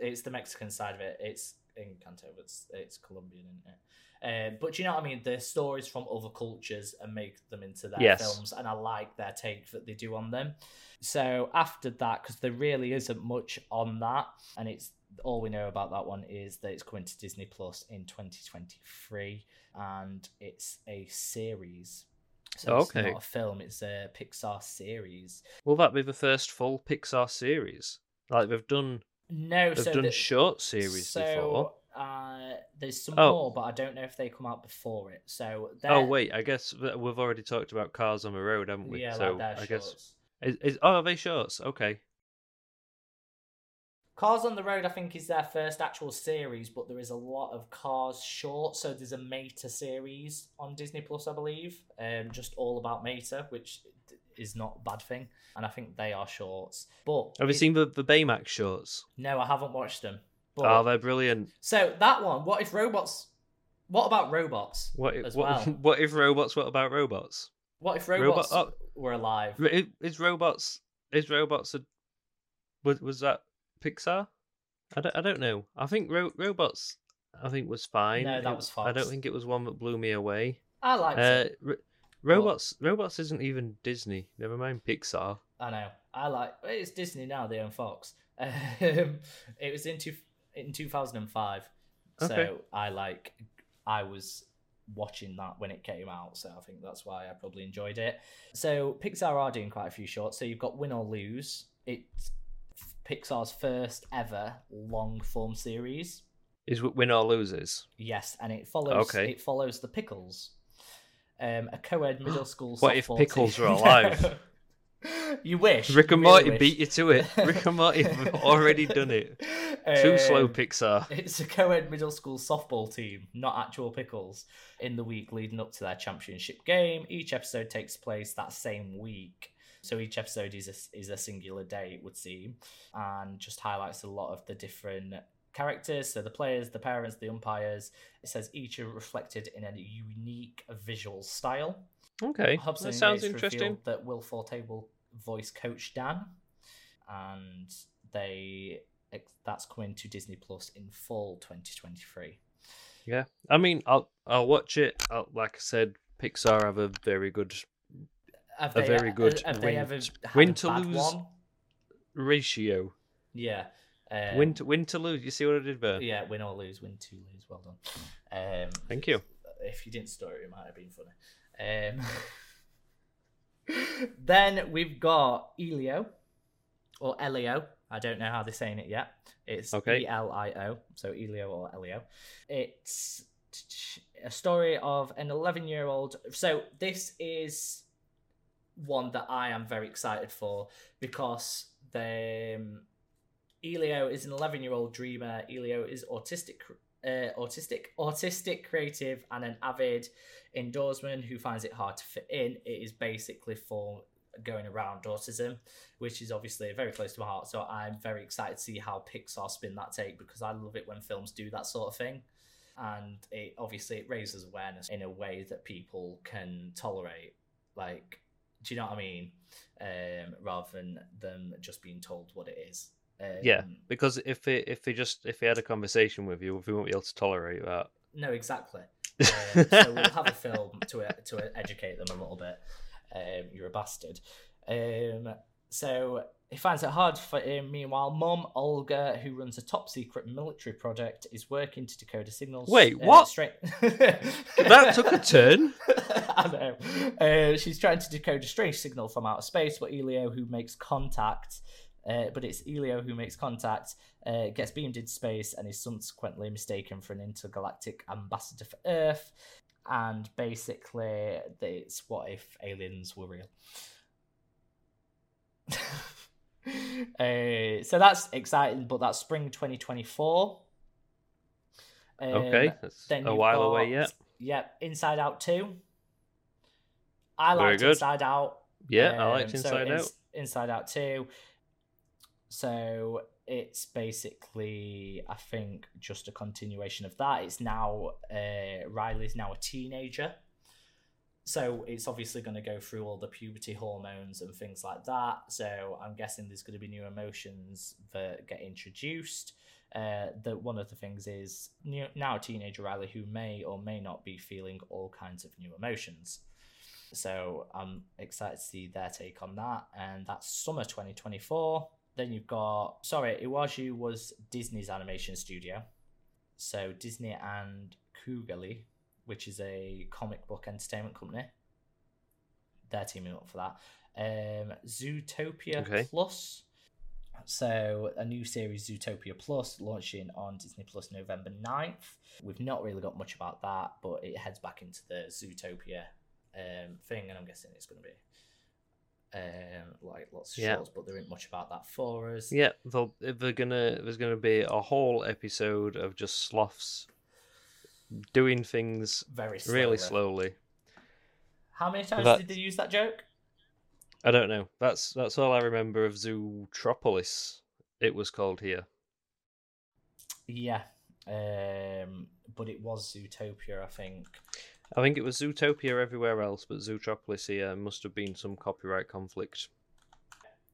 B: it's the Mexican side of it. It's Encanto, but it's, it's Colombian, isn't it? Uh, but do you know what I mean? The stories from other cultures and make them into their
A: Yes.
B: films, and I like their take that they do on them. So after that, because there really isn't much on that, and it's all we know about that one is that it's coming to Disney Plus in 2023, and it's a series. So it's
A: Okay.
B: not a film; it's a Pixar series.
A: Will that be the first full Pixar series? Like they've done,
B: No,
A: they've
B: so
A: done
B: the-
A: short series
B: so,
A: before.
B: Uh, there's some
A: Oh.
B: more, but I don't know if they come out before it. So
A: Oh wait, I guess we've already talked about Cars on the Road, haven't we?
B: yeah,
A: so
B: like
A: I guess is, is oh are they shorts? Okay.
B: Cars on the Road, I think, is their first actual series, but there is a lot of Cars shorts. So there's a Mater series on Disney Plus, I believe, um, just all about Mater, which is not a bad thing. And I think they are shorts. But
A: Have you
B: it-
A: seen the the Baymax shorts?
B: No, I haven't watched them. But,
A: Oh, they're brilliant.
B: so that one, what if robots? What about robots?
A: What if,
B: as
A: what,
B: well. *laughs*
A: what if robots? What about robots?
B: What if
A: Robot-
B: robots
A: oh.
B: were alive?
A: Is robots? Is robots? A, was was that Pixar? I don't, I don't know. I think ro- robots. I think was fine.
B: No, that
A: It-
B: was
A: I don't think it was one that blew me away.
B: I liked
A: Uh,
B: it.
A: ro- robots. Robots isn't even Disney. Never mind Pixar.
B: I know. I like. It's Disney now. They own Fox. *laughs* Um, it was in two, in two thousand and five.
A: Okay.
B: So I like. I was watching that when it came out, so I think that's why I probably enjoyed it. So Pixar are doing quite a few shorts. So you've got Win or Lose. It's Pixar's first ever long form series.
A: Is win or loses.
B: Yes, and it follows.
A: Okay.
B: It follows the Pickles, um, a co-ed *gasps* middle school.
A: What if
B: softball
A: Pickles
B: team.
A: were *laughs* alive? *laughs*
B: you wish.
A: Rick and
B: really
A: Morty
B: wish.
A: beat you to it. *laughs* Rick and Morty have already done it. Too slow,
B: Um,
A: Pixar.
B: It's a co-ed middle school softball team, not actual pickles. In the week leading up to their championship game, each episode takes place that same week. So each episode is a, is a singular day, it would seem, and just highlights a lot of the different characters. So the players, the parents, the umpires. It says each are reflected in a unique visual style.
A: Okay,
B: Hobson
A: that sounds interesting.
B: That Will Forte will voice Coach Dan, and they that's coming to Disney Plus in fall 2023.
A: Yeah, I mean, I'll I'll watch it. I'll, like I said, Pixar have a very good
B: Have
A: A
B: they,
A: very good
B: Have they
A: win-
B: ever had
A: win to lose.
B: one?
A: ratio.
B: Yeah. Um,
A: win to win to lose. You see what I did there?
B: Yeah, win or lose, win to lose. Well done. Um,
A: Thank you.
B: if you didn't story, it might have been funny. Um, *laughs* then we've got Elio or Elio. I don't know how they're saying it yet. It's
A: Okay.
B: E L I O, so Elio or Elio. It's a story of an 11 year old. So this is one that I am very excited for because the um, Elio is an 11 year old dreamer. Elio is autistic, uh, autistic, autistic, creative, and an avid indoorsman who finds it hard to fit in. It is basically for going around autism, which is obviously very close to my heart. So I'm very excited to see how Pixar spin that take because I love it when films do that sort of thing. And it obviously it raises awareness in a way that people can tolerate. Like, do you know what I mean? Um, rather than them just being told what it is. Um,
A: Yeah, because if they if they just if they had a conversation with you, we won't be able to tolerate that.
B: No, exactly. *laughs* Um, so we'll have a film to to educate them a little bit. Um, you're a bastard. Um, So he finds it hard for him. Meanwhile, Mum Olga, who runs a top secret military project, is working to decode a signal.
A: Wait, what?
B: Straight... *laughs*
A: that took a turn. *laughs*
B: I know. Uh, she's trying to decode a strange signal from outer space, but Elio, who makes contact, uh, but it's Elio who makes contact, uh, gets beamed into space and is subsequently mistaken for an intergalactic ambassador for Earth. And basically, it's what if aliens were real? *laughs* *laughs* uh, so that's exciting, but that's spring 2024. Um,
A: okay, that's
B: then
A: a while
B: got-
A: away yet.
B: Yep, Inside Out 2. I liked. Inside Out.
A: Yeah, I
B: Um,
A: liked
B: so
A: Inside
B: Ins-
A: Out.
B: Inside Out 2. So it's basically, I think, just a continuation of that. It's now, uh, Riley's now a teenager. So it's obviously going to go through all the puberty hormones and things like that. So I'm guessing there's going to be new emotions that get introduced. Uh, the one of the things is new, now a teenager Riley who may or may not be feeling all kinds of new emotions. So I'm excited to see their take on that, and that's summer 2024. Then you've got sorry, Iwaju was Disney's animation studio, so Disney and Kugali, which is a comic book entertainment company, they're teaming up for that. Um, Zootopia
A: Okay.
B: Plus. So a new series, Zootopia Plus, launching on Disney Plus November 9th. We've not really got much about that, but it heads back into the Zootopia um, thing, and I'm guessing it's going to be um, like lots of
A: Yeah.
B: shorts, but there isn't much about that for us.
A: Yeah, they're gonna. There's gonna be a whole episode of just sloths doing things
B: Very slowly.
A: really slowly.
B: How many times
A: That-
B: did they use that joke?
A: I don't know. That's that's all I remember of Zootropolis. It was called here.
B: Yeah. Um, but it was Zootopia, I think.
A: I think it was Zootopia everywhere else, but Zootropolis here must have been some copyright conflict.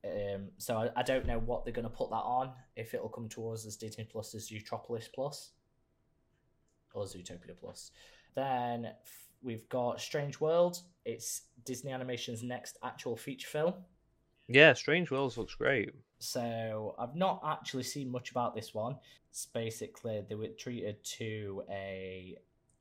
B: Um, so I, I don't know what they're going to put that on. If it'll come to us as Disney Plus as Zootropolis Plus or Zootopia Plus. Then f- we've got Strange World. It's Disney Animation's next actual feature film.
A: Yeah, Strange Worlds looks great.
B: So I've not actually seen much about this one. It's basically they were treated to a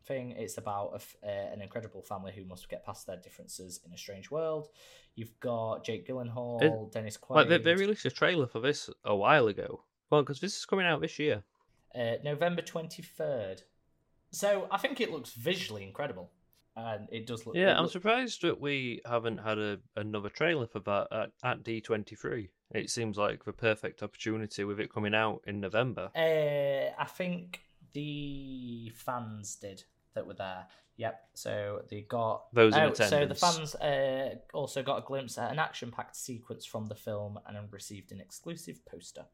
B: thing. It's about a f uh, an incredible family who must get past their differences in a strange world. You've got Jake Gyllenhaal, Dennis Quaid.
A: Like they, they released a trailer for this a while ago. Well, because this is coming out this year.
B: uh, November twenty third. So I think it looks visually incredible, and it does look.
A: Yeah, I'm
B: look-
A: surprised that we haven't had a, another trailer for that at, at D23. It seems like the perfect opportunity with it coming out in November.
B: Uh, I think the fans did that were there. Yep. So they got
A: Those in
B: oh, so the fans uh, also got a glimpse at an action-packed sequence from the film and received an exclusive poster.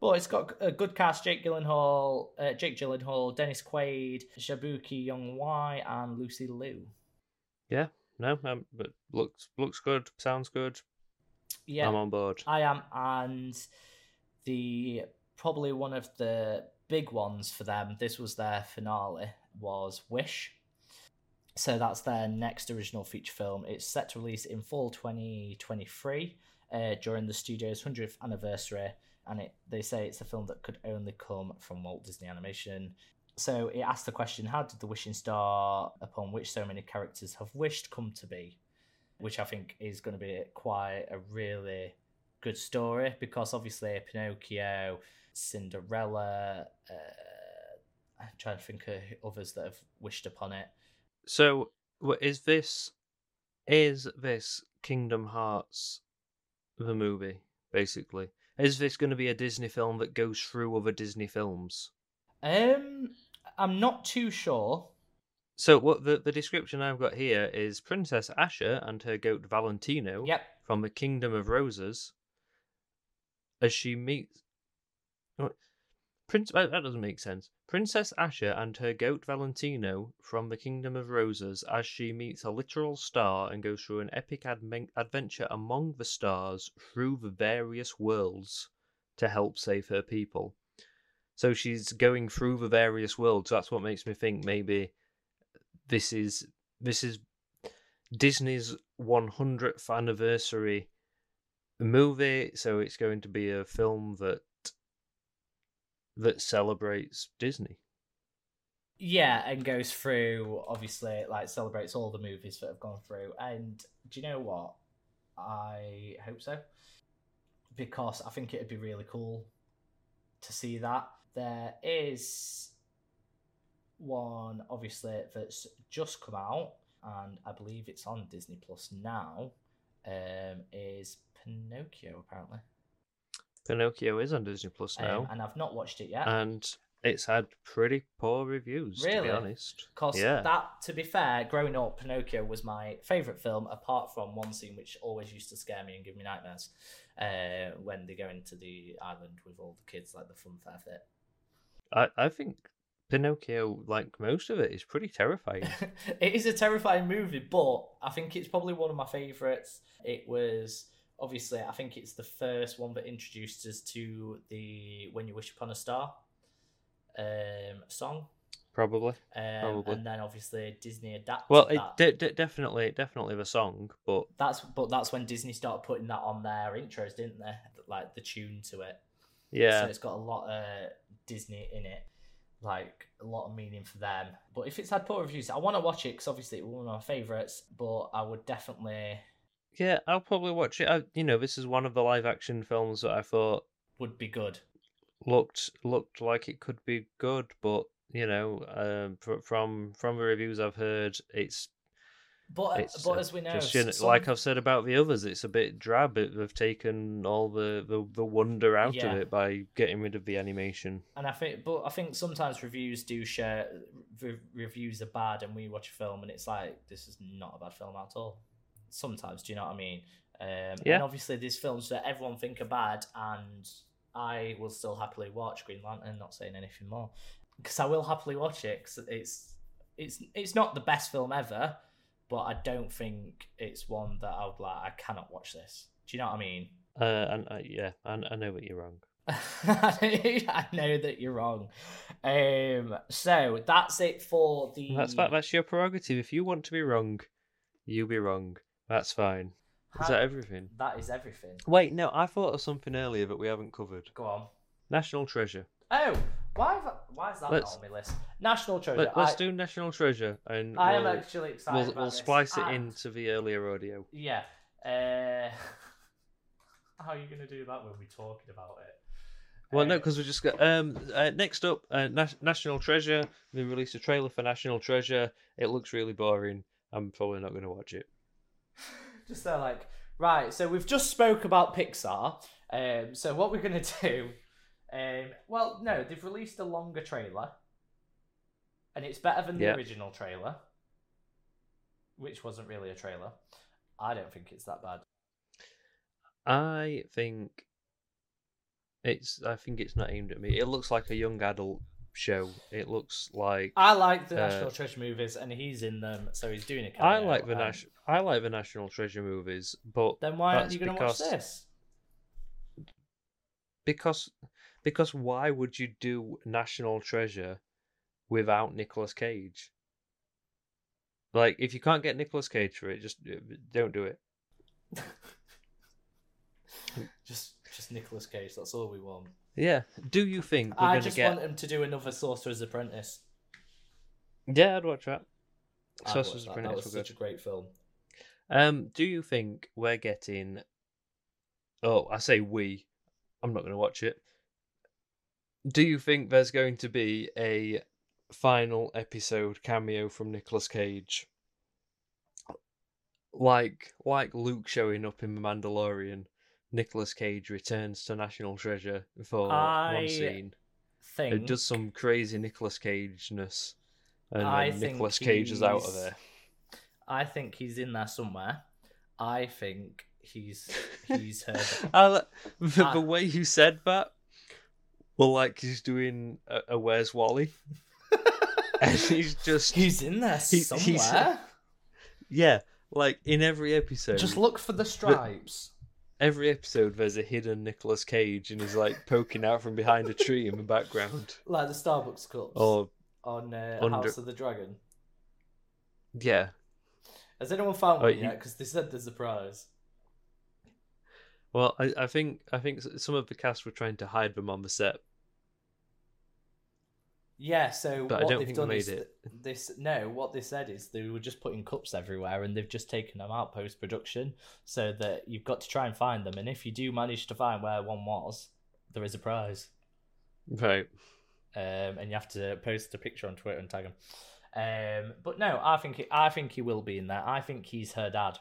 B: But it's got a good cast: Jake Gyllenhaal, uh, Jake Gyllenhaal, Dennis Quaid, Jaboukie Young-White, and Lucy Liu.
A: Yeah, no, um, but looks looks good, sounds good.
B: Yeah,
A: I'm on board.
B: I am, and the probably one of the big ones for them. This was their finale. Was Wish. So that's their next original feature film. It's set to release in fall 2023 uh, during the studio's 100th anniversary, and it, they say it's a film that could only come from Walt Disney Animation. So it asks the question: How did the wishing star, upon which so many characters have wished, come to be? Which I think is going to be quite a really good story because obviously Pinocchio, Cinderella. Uh, I'm trying to think of others that have wished upon it.
A: So, is this is this Kingdom Hearts the movie? Basically, is this going to be a Disney film that goes through other Disney films?
B: Um, I'm not too sure.
A: So, what the the description I've got here is Princess Asha and her goat Valentino
B: Yep.
A: from the Kingdom of Roses, as she meets. Prince that doesn't make sense. Princess Asha and her goat Valentino from the Kingdom of Roses as she meets a literal star and goes through an epic adventure among the stars through the various worlds to help save her people. So she's going through the various worlds. That's what makes me think maybe this is this is Disney's 100th anniversary movie, so it's going to be a film that that celebrates Disney.
B: Yeah, and goes through obviously like celebrates all the movies that have gone through. And do you know what? I hope so. Because I think it'd be really cool to see that. There is one obviously that's just come out and I believe it's on Disney Plus now. Um, is Pinocchio apparently.
A: Pinocchio is on Disney Plus now,
B: Um, and I've not watched it yet.
A: and it's had pretty poor reviews. To
B: Really?
A: be honest,
B: Because
A: yeah.
B: that, to be fair, growing up, Pinocchio was my favourite film, apart from one scene which always used to scare me and give me nightmares. Uh, when they go into the island with all the kids, like the fun fair bit.
A: I I think Pinocchio, like most of it, is pretty terrifying. *laughs*
B: it is a terrifying movie, but I think it's probably one of my favourites. It was obviously, I think it's the first one that introduced us to the "When You Wish Upon a Star" um, song.
A: Probably.
B: Um,
A: Probably.
B: and then obviously Disney adapted
A: Well, it
B: that.
A: de- de- definitely, definitely the song, but
B: That's but that's when Disney started putting that on their intros, didn't they? Like the tune to it.
A: yeah,
B: So it's got a lot of Disney in it, like a lot of meaning for them. But if it's had poor reviews, I want to watch it because obviously it was one of my favorites. But I would definitely
A: yeah, I'll probably watch it. I, you know, this is one of the live action films that I thought
B: would be good.
A: looked looked like it could be good, but you know, um, fr- from from the reviews I've heard, it's
B: But
A: it's
B: but
A: uh,
B: as we know,
A: just,
B: some-
A: like I've said about the others, it's a bit drab. It, they've taken all the, the, the wonder out
B: Yeah.
A: of it by getting rid of the animation.
B: and I think, but I think sometimes reviews do share re- reviews are bad, and we watch a film and it's like this is not a bad film at all. Sometimes, do you know what I mean? Um,
A: Yeah.
B: And obviously, there's films that everyone think are bad, and I will still happily watch Green Lantern. Not saying anything more, because I will happily watch it. Cause it's it's it's not the best film ever, but I don't think it's one that I would like. I cannot watch this. Do you know what I mean?
A: Uh, and uh, yeah, I, I know that you're wrong. *laughs*
B: I know that you're wrong. Um, so that's it for the.
A: That's that, that's your prerogative. If you want to be wrong, you'll be wrong. That's fine. Is that everything?
B: That is everything.
A: Wait, no, I thought of something earlier that we haven't covered.
B: Go on.
A: National Treasure.
B: Oh, why? Have why is that
A: Let's-
B: not on my list? National Treasure.
A: Let, us do National Treasure, and
B: I am
A: we'll,
B: actually excited.
A: we'll, we'll splice it
B: And-
A: into the earlier audio.
B: Yeah. Uh, *laughs* how are you going to do that when we're talking about it?
A: Well, no,
B: Uh,
A: because we just got um uh, next up, uh, Nas- National Treasure. They released a trailer for National Treasure. It looks really boring. I'm probably not going to watch it. *laughs*
B: just they're like right so we've just spoke about pixar um so what we're gonna *laughs* do um well no they've released a longer trailer and it's better than the original trailer which wasn't really a trailer i don't think it's that bad
A: I think it's. I think it's not aimed at me. It looks like a young adult show. It looks like
B: i like the
A: Uh,
B: national treasure movies and he's in them so he's doing a
A: I like the
B: um,
A: Nas- I like the National Treasure movies, but
B: then why aren't you gonna watch this
A: because because why would you do National Treasure without Nicolas Cage? Like, if you can't get Nicolas Cage for it, just don't do it. *laughs*
B: just just Nicolas cage that's all we want
A: Yeah. Do you think we're
B: i
A: gonna
B: just
A: get?
B: want him to do another sorcerer's apprentice
A: Yeah, I'd watch that.
B: I'd
A: Sorcerer's
B: watch that. that
A: Apprentice
B: was such a great film
A: Um, do you think we're getting? Oh, I say we. I'm not going to watch it. Do you think there's going to be a final episode cameo from Nicolas Cage? Like, like Luke showing up in The Mandalorian, Nicolas Cage returns to National Treasure for
B: I
A: one scene.
B: thing
A: It does some crazy Nicolas Cage ness, and
B: I
A: then Nicolas Cage is out of there.
B: I think he's in there somewhere. I think he's he's heard. *laughs*
A: I *laughs* the,
B: Ah.
A: the way you said that, well, like he's doing a, a Where's Wally, *laughs* and he's just
B: he's in there
A: He-
B: somewhere.
A: he's- yeah, like in every episode.
B: Just look for the stripes.
A: Every episode, there's a hidden Nicolas Cage, and he's like poking out from behind a tree in the background. *laughs*
B: Like the Starbucks cups
A: Or
B: on uh,
A: under-
B: House of the Dragon.
A: yeah,
B: Has anyone found
A: Oh,
B: one yet? Because they said there's a prize.
A: Well, I, I think I think some of the cast were trying to hide them on the set.
B: Yeah, so
A: But I
B: what
A: don't
B: they've
A: think they
B: done
A: made
B: is
A: it.
B: this. No, what they said is they were just putting cups everywhere, and they've just taken them out post production, so that you've got to try and find them. And if you do manage to find where one was, there is a prize.
A: Right.
B: um, and you have to post a picture on Twitter and tag him. Um, but no, I think he, I think he will be in there. I think he's her dad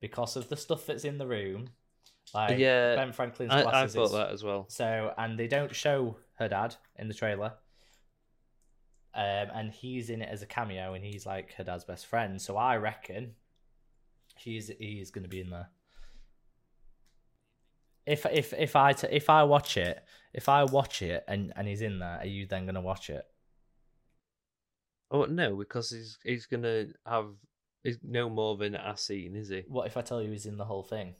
B: because of the stuff that's in the room. Like
A: Yeah,
B: Ben Franklin's
A: I, I
B: glasses.
A: thought that as well.
B: So, and they don't show her dad in the trailer. Um, and he's in it as a cameo, and he's like her dad's best friend. So I reckon he's he's going to be in there. If if if I t- if I watch it, if I watch it and and he's in there, are you then going to watch it?
A: Oh no, because he's he's gonna have he's no more than a scene, is he?
B: What if I tell you he's in the whole thing?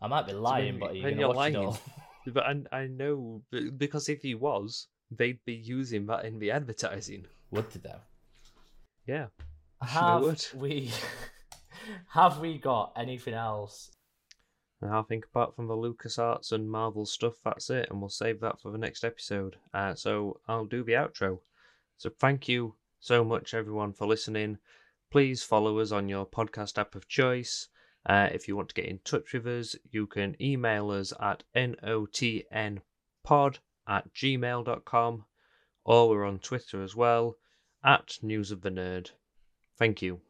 B: I might be lying,
A: when-
B: but are you gonna
A: you're
B: watch it
A: lying.
B: all? *laughs*
A: But I I know because if he was, they'd be using that in the advertising.
B: Would they though?
A: Yeah.
B: Have
A: would.
B: we *laughs* have we got anything else
A: And I think apart from the LucasArts and Marvel stuff, that's it, and we'll save that for the next episode. Uh, so I'll do the outro. So thank you so much, everyone, for listening. Please follow us on your podcast app of choice. Uh, if you want to get in touch with us, you can email us at notnpod at gmail.com or we're on Twitter as well at News of the Nerd. Thank you.